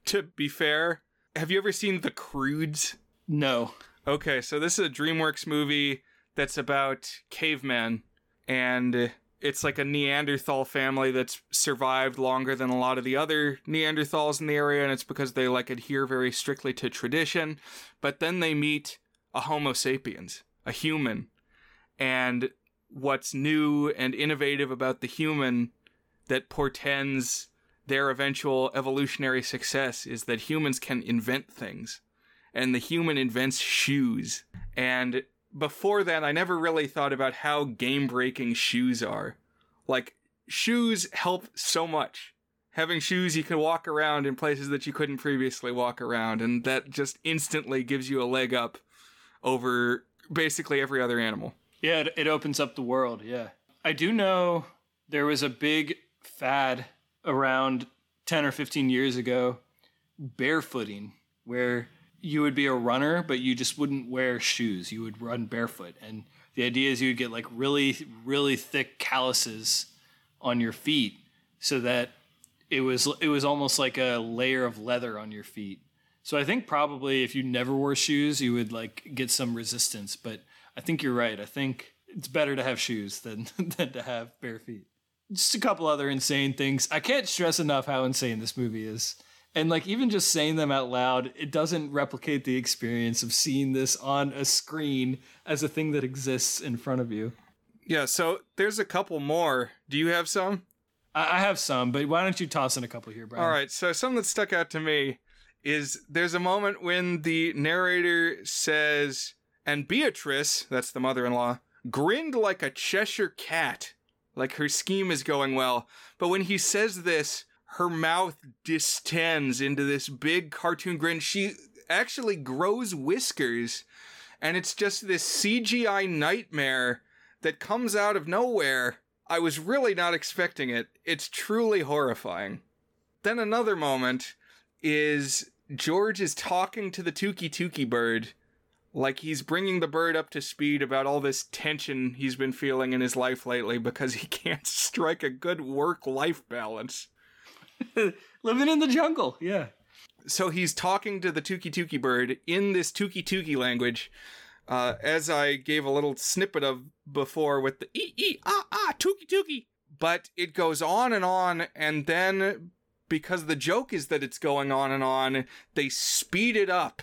To be fair, have you ever seen The Croods? No. Okay, so this is a DreamWorks movie that's about cavemen, and it's like a Neanderthal family that's survived longer than a lot of the other Neanderthals in the area, and it's because they like adhere very strictly to tradition. But then they meet a Homo sapiens, a human, and what's new and innovative about the human that portends their eventual evolutionary success is that humans can invent things. And the human invents shoes. And before that, I never really thought about how game breaking shoes are. Like, shoes help so much. Having shoes, you can walk around in places that you couldn't previously walk around, and that just instantly gives you a leg up over basically every other animal. Yeah, it, it opens up the world. Yeah. I do know there was a big fad around 10 or 15 years ago barefooting where you would be a runner but you just wouldn't wear shoes. You would run barefoot. And the idea is you would get like really really thick calluses on your feet so that it was it was almost like a layer of leather on your feet. So i think probably if you never wore shoes you would like get some resistance. But i think you're right. I think it's better to have shoes than (laughs) than to have bare feet. Just a couple other insane things. I can't stress enough how insane this movie is. And like even just saying them out loud, it doesn't replicate the experience of seeing this on a screen as a thing that exists in front of you. Yeah, so there's a couple more. Do you have some? I, I have some, but why don't you toss in a couple here, Brian? All right, so something that stuck out to me is there's a moment when the narrator says, and Beatrice, that's the mother in law, grinned like a Cheshire cat. Like her scheme is going well. But when he says this, her mouth distends into this big cartoon grin. She actually grows whiskers. And it's just this CGI nightmare that comes out of nowhere. I was really not expecting it. It's truly horrifying. Then another moment is George is talking to the Tookie Tookie bird like he's bringing the bird up to speed about all this tension he's been feeling in his life lately because he (laughs) can't strike a good work life balance. (laughs) Living in the jungle, yeah. So he's talking to the Tookie Tookie bird in this Tookie Tookie language, uh, as I gave a little snippet of before with the ee ee ah ah Tookie Tookie. But it goes on and on, and then because the joke is that it's going on and on, they speed it up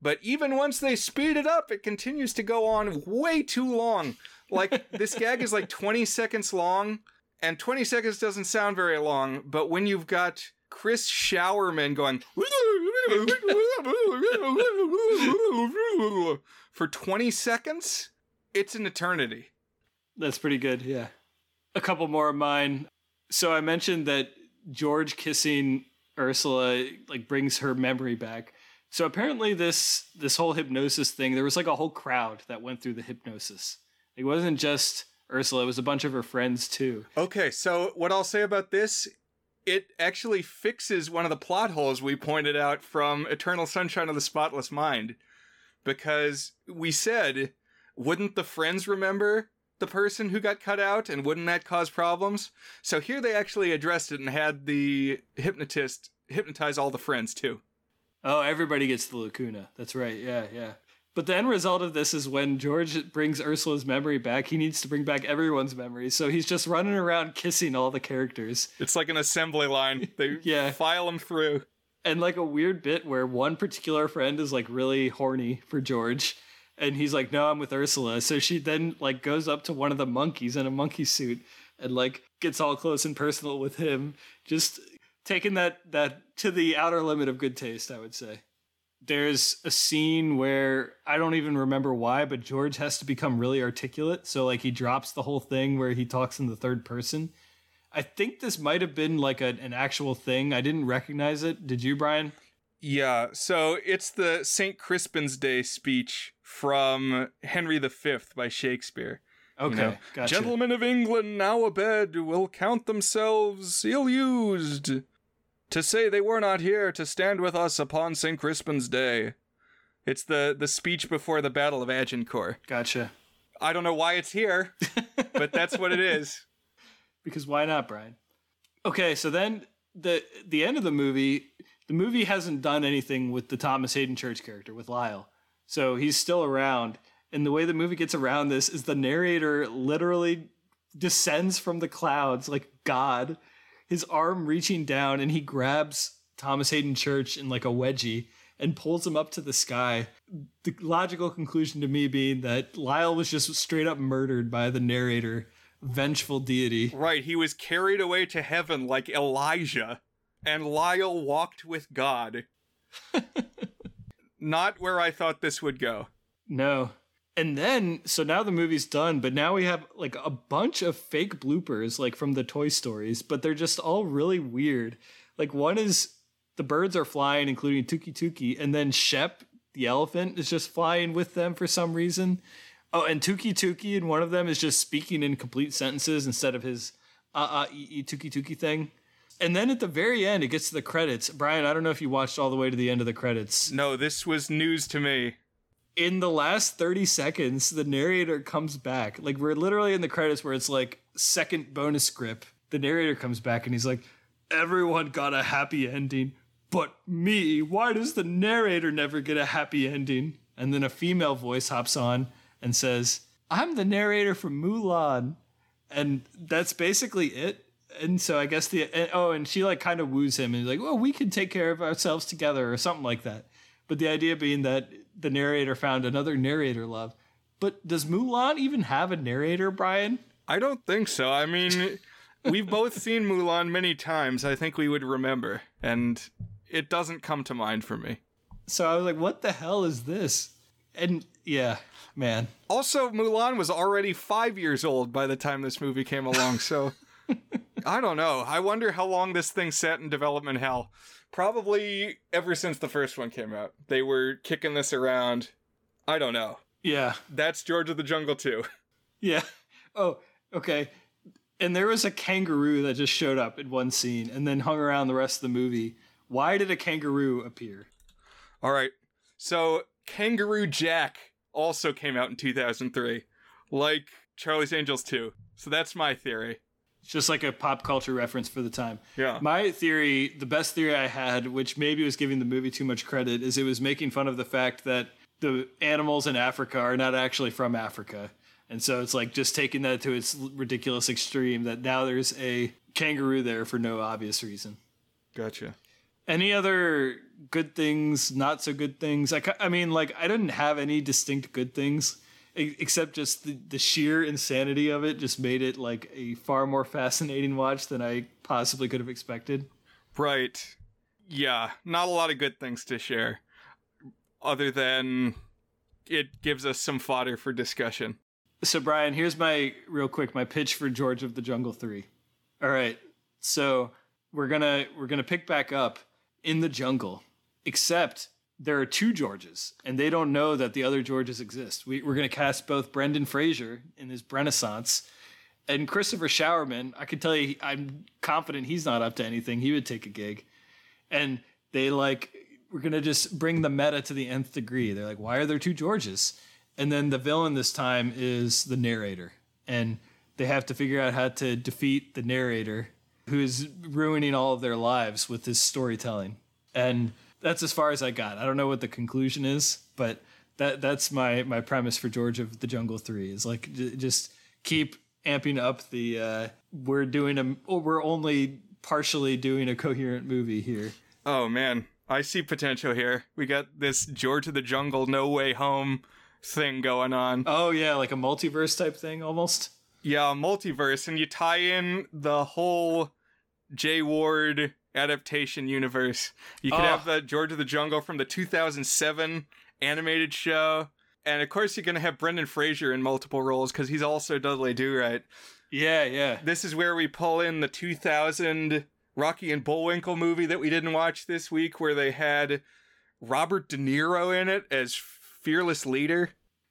but even once they speed it up, it continues to go on way too long. Like this gag is like 20 seconds long, and 20 seconds doesn't sound very long, but when you've got Chris Showerman going for 20 seconds, it's an eternity. That's pretty good, yeah. A couple more of mine. So I mentioned that George kissing Ursula like brings her memory back. So apparently this this whole hypnosis thing, there was like a whole crowd that went through the hypnosis. It wasn't just Ursula, it was a bunch of her friends too. Okay, so what I'll say about this, it actually fixes one of the plot holes we pointed out from Eternal Sunshine of the Spotless Mind. Because we said, wouldn't the friends remember the person who got cut out and wouldn't that cause problems? So here they actually addressed it and had the hypnotist hypnotize all the friends too. Oh, everybody gets the lacuna. That's right. Yeah, yeah. But the end result of this is when George brings Ursula's memory back, he needs to bring back everyone's memory. So he's just running around kissing all the characters. It's like an assembly line. They (laughs) yeah. file them through. And like a weird bit where one particular friend is like really horny for George. And he's like, no, I'm with Ursula. So she then like goes up to one of the monkeys in a monkey suit and like gets all close and personal with him. Just taking that that to the outer limit of good taste, I would say. There's a scene where I don't even remember why, but George has to become really articulate. So like he drops the whole thing where he talks in the third person. I think this might have been like a, an actual thing. I didn't recognize it. Did you, Brian? Yeah, so it's the St. Crispin's Day speech from Henry V by Shakespeare. Okay, You know, gotcha. Gentlemen of England now abed will count themselves ill used to say they were not here to stand with us upon St. Crispin's Day. It's the, the speech before the Battle of Agincourt. Gotcha. I don't know why it's here, (laughs) but that's what it is. Because why not, Brian? Okay, so then the the end of the movie, the movie hasn't done anything with the Thomas Haden Church character with Lyle, so he's still around. And the way the movie gets around this is the narrator literally descends from the clouds like God, his arm reaching down, and he grabs Thomas Haden Church in like a wedgie and pulls him up to the sky. The logical conclusion to me being that Lyle was just straight up murdered by the narrator, vengeful deity. Right, he was carried away to heaven like Elijah, and Lyle walked with God. (laughs) Not where I thought this would go. No. And then, so now the movie's done, but now we have like a bunch of fake bloopers, like from the Toy Stories, but they're just all really weird. Like one is the birds are flying, including Tookie Tookie, and then Shep, the elephant, is just flying with them for some reason. Oh, and Tookie Tookie, and one of them is just speaking in complete sentences instead of his uh uh e Tookie Tookie thing. And then at the very end, it gets to the credits. Brian, I don't know if you watched all the way to the end of the credits. No, this was news to me. In the last 30 seconds, the narrator comes back. Like, we're literally in the credits where it's like second bonus script. The narrator comes back and he's like, Everyone got a happy ending, but me. Why does the narrator never get a happy ending? And then a female voice hops on and says, I'm the narrator from Mulan. And that's basically it. And so I guess the and- oh, and she like kind of woos him and like, well, we can take care of ourselves together or something like that. But the idea being that the narrator found another narrator love. But does Mulan even have a narrator, Brian? I don't think so. I mean, (laughs) we've both seen Mulan many times. I think we would remember, and it doesn't come to mind for me. So I was like, what the hell is this? And yeah, man. Also, Mulan was already five years old by the time this movie came along, so (laughs) I don't know. I wonder how long this thing sat in development hell. Probably ever since the first one came out. They were kicking this around. I don't know. Yeah. That's George of the Jungle too. (laughs) Yeah. Oh, okay. And there was a kangaroo that just showed up in one scene and then hung around the rest of the movie. Why did a kangaroo appear? All right. So, Kangaroo Jack also came out in 2003, like Charlie's Angels 2. So that's my theory. Just like a pop culture reference for the time. Yeah. My theory, the best theory I had, which maybe was giving the movie too much credit, is it was making fun of the fact that the animals in Africa are not actually from Africa. And so it's like just taking that to its ridiculous extreme that now there's a kangaroo there for no obvious reason. Gotcha. Any other good things, not so good things? I, I mean, like, I didn't have any distinct good things except just the, the sheer insanity of it just made it like a far more fascinating watch than I possibly could have expected. Right. Yeah, not a lot of good things to share, other than it gives us some fodder for discussion. So, Brian, here's my real quick my pitch for George of the Jungle Three. All right, so we're gonna we're gonna pick back up in the jungle, except there are two Georges, and they don't know that the other Georges exist. We, we're gonna cast both Brendan Fraser in his Renaissance and Christopher Showerman. I can tell you, I'm confident he's not up to anything. He would take a gig, and they like we're gonna just bring the meta to the nth degree. They're like, why are there two Georges? And then the villain this time is the narrator, and they have to figure out how to defeat the narrator, who is ruining all of their lives with his storytelling. And that's as far as I got. I don't know what the conclusion is, but that that's my my premise for George of the Jungle Three is like j- just keep amping up the uh, we're doing a oh, we're only partially doing a coherent movie here. Oh man, I see potential here. We got this George of the Jungle No Way Home thing going on. Oh yeah, like a multiverse type thing almost. Yeah, multiverse, and you tie in the whole Jay Ward adaptation universe. You could Oh. have the George of the Jungle from the 2007 animated show. And of course, you're going to have Brendan Fraser in multiple roles because he's also Dudley Do Right. Yeah, yeah. This is where we pull in the 2000 Rocky and Bullwinkle movie that we didn't watch this week, where they had Robert De Niro in it as fearless leader.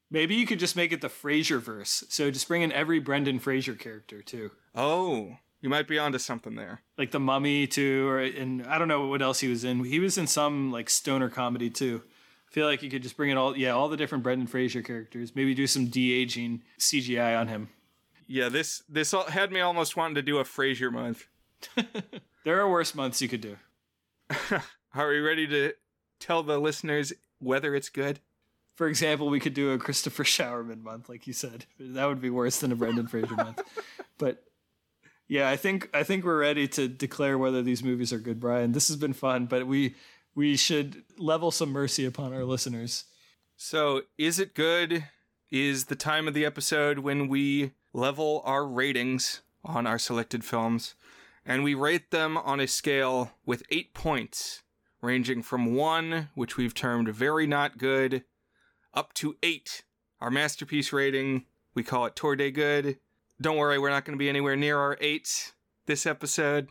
Maybe you could just make it the Fraser verse. So just bring in every Brendan Fraser character too. Oh, you might be onto something there. Like the Mummy too, or and I don't know what else he was in. He was in some like stoner comedy too. I feel like you could just bring it all yeah all the different Brendan Fraser characters. Maybe do some de aging CGI on him. Yeah, this this all, had me almost wanting to do a Fraser month. (laughs) there are worse months you could do. (laughs) are we ready to tell the listeners whether it's good? For example, we could do a Christopher Showerman month, like you said. That would be worse than a Brendan Fraser month. (laughs) But yeah, I think I think we're ready to declare whether these movies are good, Brian. This has been fun, but we we should level some mercy upon our listeners. So, is it good? Is the time of the episode when we level our ratings on our selected films, and we rate them on a scale with eight points, ranging from one, which we've termed very not good, up to eight. Our masterpiece rating, we call it Tour de Good. Don't worry, we're not going to be anywhere near our eight this episode.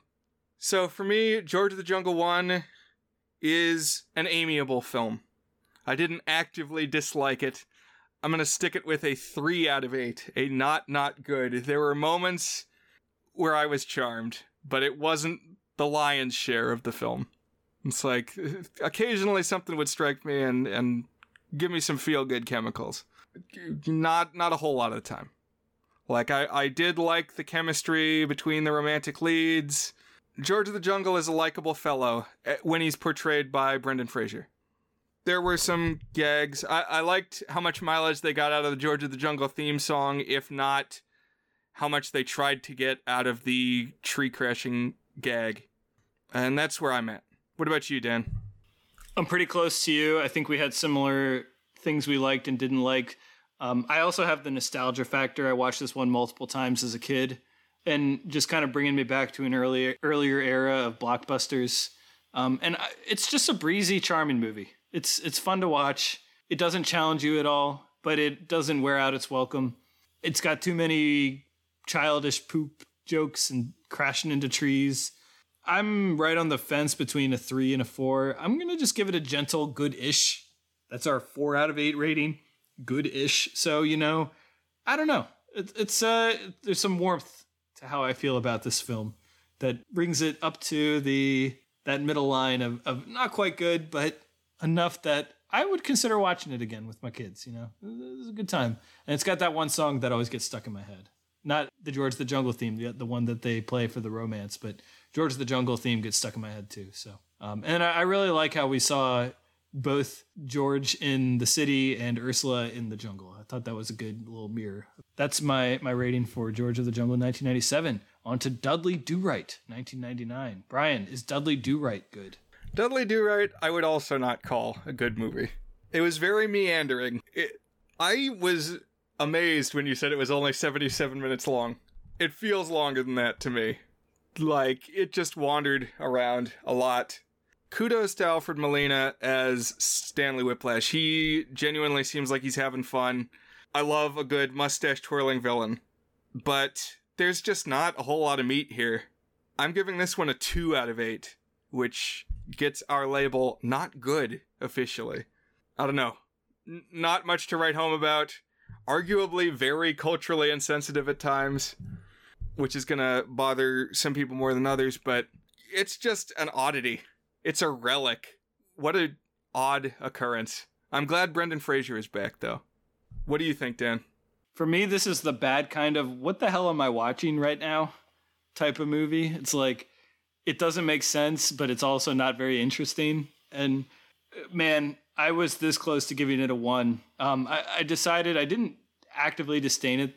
So for me, George of the Jungle 1 is an amiable film. I didn't actively dislike it. I'm going to stick it with a 3 out of 8, a not not good. There were moments where I was charmed, but it wasn't the lion's share of the film. It's like (laughs) occasionally something would strike me and and give me some feel good chemicals. Not not a whole lot of the time. Like I, I did like the chemistry between the romantic leads. George of the Jungle is a likable fellow eh, when he's portrayed by Brendan Fraser. There were some gags. I, I liked how much mileage they got out of the George of the Jungle theme song, if not how much they tried to get out of the tree crashing gag. And that's where I'm at. What about you, Dan? I'm pretty close to you. I think we had similar things we liked and didn't like. Um, I also have the nostalgia factor. I watched this one multiple times as a kid, and just kind of bringing me back to an earlier earlier era of blockbusters. Um, and I, it's just a breezy, charming movie. It's it's fun to watch. It doesn't challenge you at all, but it doesn't wear out its welcome. It's got too many childish poop jokes and crashing into trees. I'm right on the fence between a three and a four. I'm gonna just give it a gentle good-ish. That's our four out of eight rating good-ish. So you know, I don't know. It, it's uh, there's some warmth to how I feel about this film that brings it up to the that middle line of, of not quite good, but enough that I would consider watching it again with my kids. You know, it was a good time, and it's got that one song that always gets stuck in my head. Not the George the Jungle theme, the, the one that they play for the romance, but George the Jungle theme gets stuck in my head too. So, um, and I, I really like how we saw both George in the city and Ursula in the jungle. I thought that was a good little mirror. That's my my rating for George of the Jungle 1997. On to Dudley Do Right 1999. Brian, is Dudley Do Right good? Dudley Do Right, I would also not call a good movie. It was very meandering. It, I was amazed when you said it was only 77 minutes long. It feels longer than that to me. Like, it just wandered around a lot kudos to Alfred Molina as Snidely Whiplash. He genuinely seems like he's having fun. I love a good mustache twirling villain, but there's just not a whole lot of meat here. I'm giving this one a 2 out of 8, which gets our label not good officially. I don't know. N- not much to write home about. Arguably very culturally insensitive at times, which is going to bother some people more than others, but it's just an oddity. It's a relic. What a odd occurrence. I'm glad Brendan Fraser is back though. What do you think, Dan? For me, this is the bad kind of what the hell am I watching right now type of movie. It's like it doesn't make sense, but it's also not very interesting. And man, I was this close to giving it a one. Um, I, I decided I didn't actively disdain it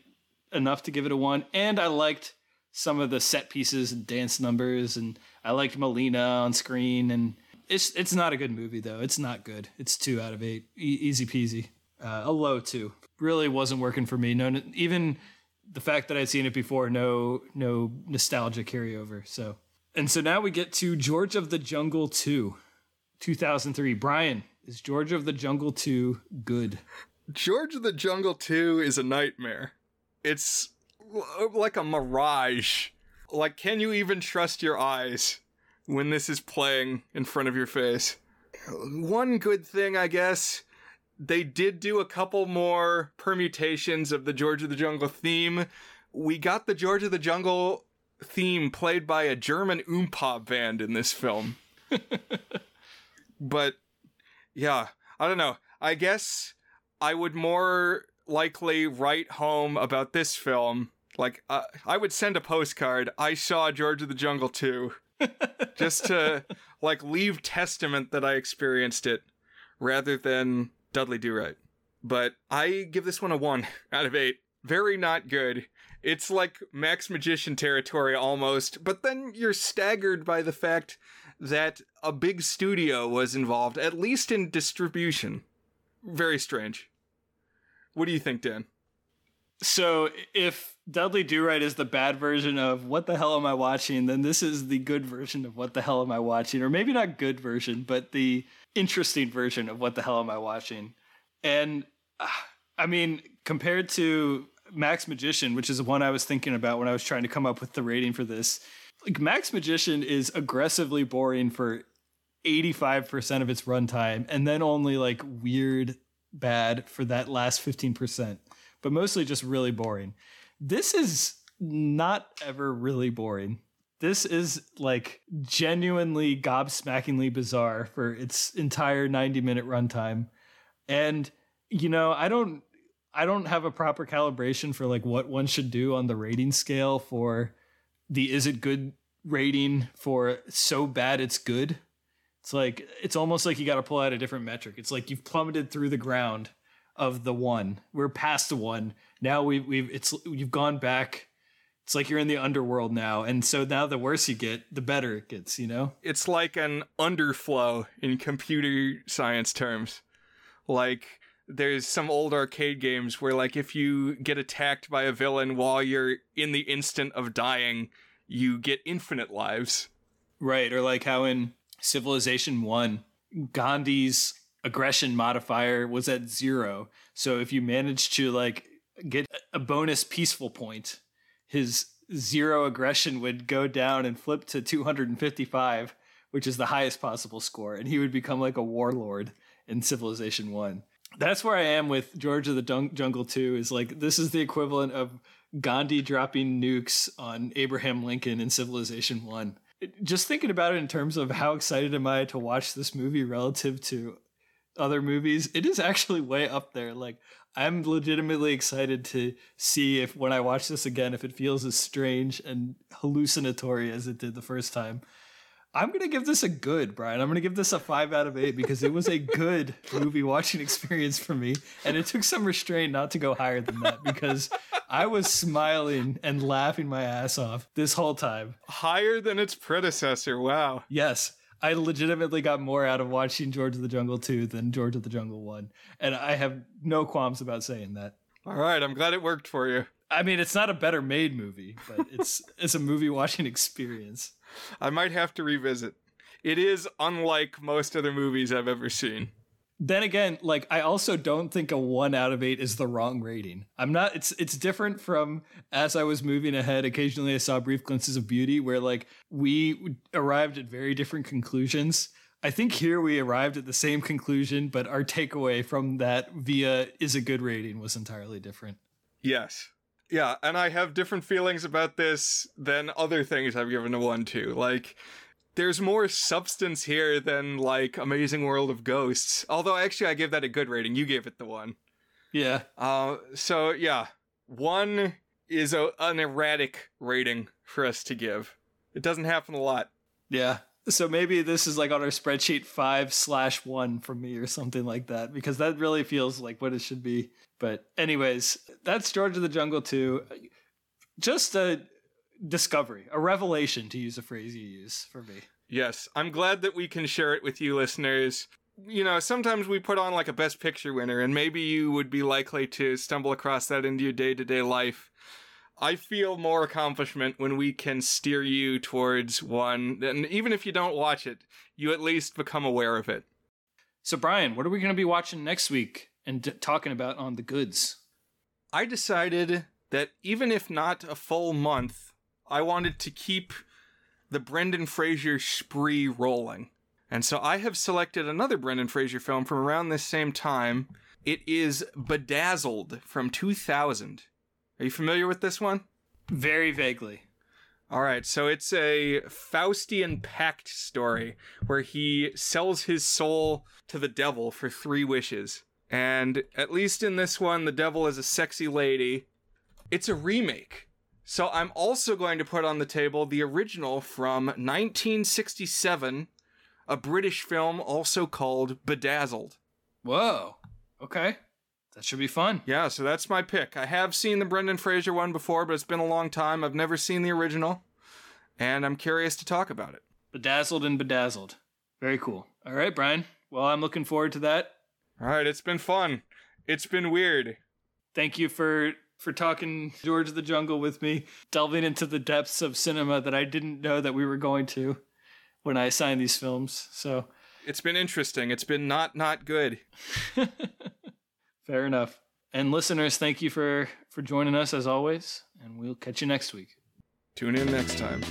enough to give it a one, and I liked some of the set pieces and dance numbers and I liked Molina on screen, and it's it's not a good movie though. It's not good. It's two out of eight, e- easy peasy. Uh, a low two. Really wasn't working for me. No, even the fact that I'd seen it before, no no nostalgia carryover. So, and so now we get to George of the Jungle two, 2003. Brian, is George of the Jungle two good? George of the Jungle 2 is a nightmare. It's like a mirage like, can you even trust your eyes when this is playing in front of your face? One good thing, I guess, they did do a couple more permutations of the George of the Jungle theme. We got the George of the Jungle theme played by a German oompa band in this film. (laughs) but yeah, I don't know. I guess I would more likely write home about this film. Like, uh, I would send a postcard. I saw George of the Jungle 2. (laughs) just to, like, leave testament that I experienced it rather than Dudley Do Right. But I give this one a 1 (laughs) out of 8. Very not good. It's like Max Magician territory almost, but then you're staggered by the fact that a big studio was involved, at least in distribution. Very strange. What do you think, Dan? So, if Dudley Do Right is the bad version of what the hell am I watching, then this is the good version of what the hell am I watching, or maybe not good version, but the interesting version of what the hell am I watching. And uh, I mean, compared to Max Magician, which is the one I was thinking about when I was trying to come up with the rating for this, like Max Magician is aggressively boring for 85% of its runtime and then only like weird bad for that last 15%, but mostly just really boring. This is not ever really boring. This is like genuinely gobsmackingly bizarre for its entire 90 minute runtime. And you know, I don't I don't have a proper calibration for like what one should do on the rating scale for the is it good rating for so bad it's good. It's like it's almost like you got to pull out a different metric. It's like you've plummeted through the ground of the one. We're past the one. Now we've we've it's you've gone back. It's like you're in the underworld now, and so now the worse you get, the better it gets. You know, it's like an underflow in computer science terms. Like there's some old arcade games where like if you get attacked by a villain while you're in the instant of dying, you get infinite lives. Right, or like how in Civilization 1, Gandhi's aggression modifier was at 0. So if you managed to like get a bonus peaceful point, his zero aggression would go down and flip to 255, which is the highest possible score, and he would become like a warlord in Civilization 1 that's where I am with George of the Jungle 2 is like this is the equivalent of Gandhi dropping nukes on Abraham Lincoln in Civilization 1. Just thinking about it in terms of how excited am I to watch this movie relative to other movies, it is actually way up there. Like I'm legitimately excited to see if when I watch this again if it feels as strange and hallucinatory as it did the first time. I'm gonna give this a good, Brian. I'm gonna give this a five out of eight because it was a good (laughs) movie watching experience for me, and it took some restraint not to go higher than that because I was smiling and laughing my ass off this whole time. Higher than its predecessor. Wow. Yes, I legitimately got more out of watching George of the Jungle 2 than George of the Jungle 1, and I have no qualms about saying that. All right, I'm glad it worked for you. I mean, it's not a better made movie, but (laughs) it's it's a movie watching experience. I might have to revisit. It is unlike most other movies I've ever seen. Then again, like I also don't think a 1 out of 8 is the wrong rating. I'm not it's it's different from as I was moving ahead occasionally I saw brief glimpses of beauty where like we arrived at very different conclusions. I think here we arrived at the same conclusion, but our takeaway from that via is a good rating was entirely different. Yes. Yeah, and I have different feelings about this than other things I've given a one to. Like, there's more substance here than like Amazing World of Ghosts. Although actually, I give that a good rating. You gave it the one. Yeah. Uh, so yeah, one is a, an erratic rating for us to give. It doesn't happen a lot. Yeah. So maybe this is like on our spreadsheet five slash one for me or something like that because that really feels like what it should be. But anyways, that's George of the Jungle 2. Just a discovery, a revelation to use a phrase you use for me. Yes, I'm glad that we can share it with you listeners. You know, sometimes we put on like a best picture winner and maybe you would be likely to stumble across that into your day-to-day life. I feel more accomplishment when we can steer you towards one, and even if you don't watch it, you at least become aware of it. So, Brian, what are we going to be watching next week and d- talking about on the goods? I decided that even if not a full month, I wanted to keep the Brendan Fraser spree rolling. And so I have selected another Brendan Fraser film from around this same time It is Bedazzled from 2000. Are you familiar with this one? Very vaguely. All right, so it's a Faustian pact story where he sells his soul to the devil for three wishes. And at least in this one, the devil is a sexy lady. It's a remake. So I'm also going to put on the table the original from 1967, a British film also called Bedazzled. Whoa. Okay. That should be fun. Yeah, so that's my pick. I have seen the Brendan Fraser one before, but it's been a long time. I've never seen the original, and I'm curious to talk about it. Bedazzled and bedazzled. Very cool. All right, Brian. Well, I'm looking forward to that. All right, it's been fun. It's been weird. Thank you for for talking George of the Jungle with me, delving into the depths of cinema that I didn't know that we were going to when I assigned these films. So, it's been interesting. It's been not not good. (laughs) Fair enough. And listeners, thank you for for joining us as always, and we'll catch you next week. Tune in next time.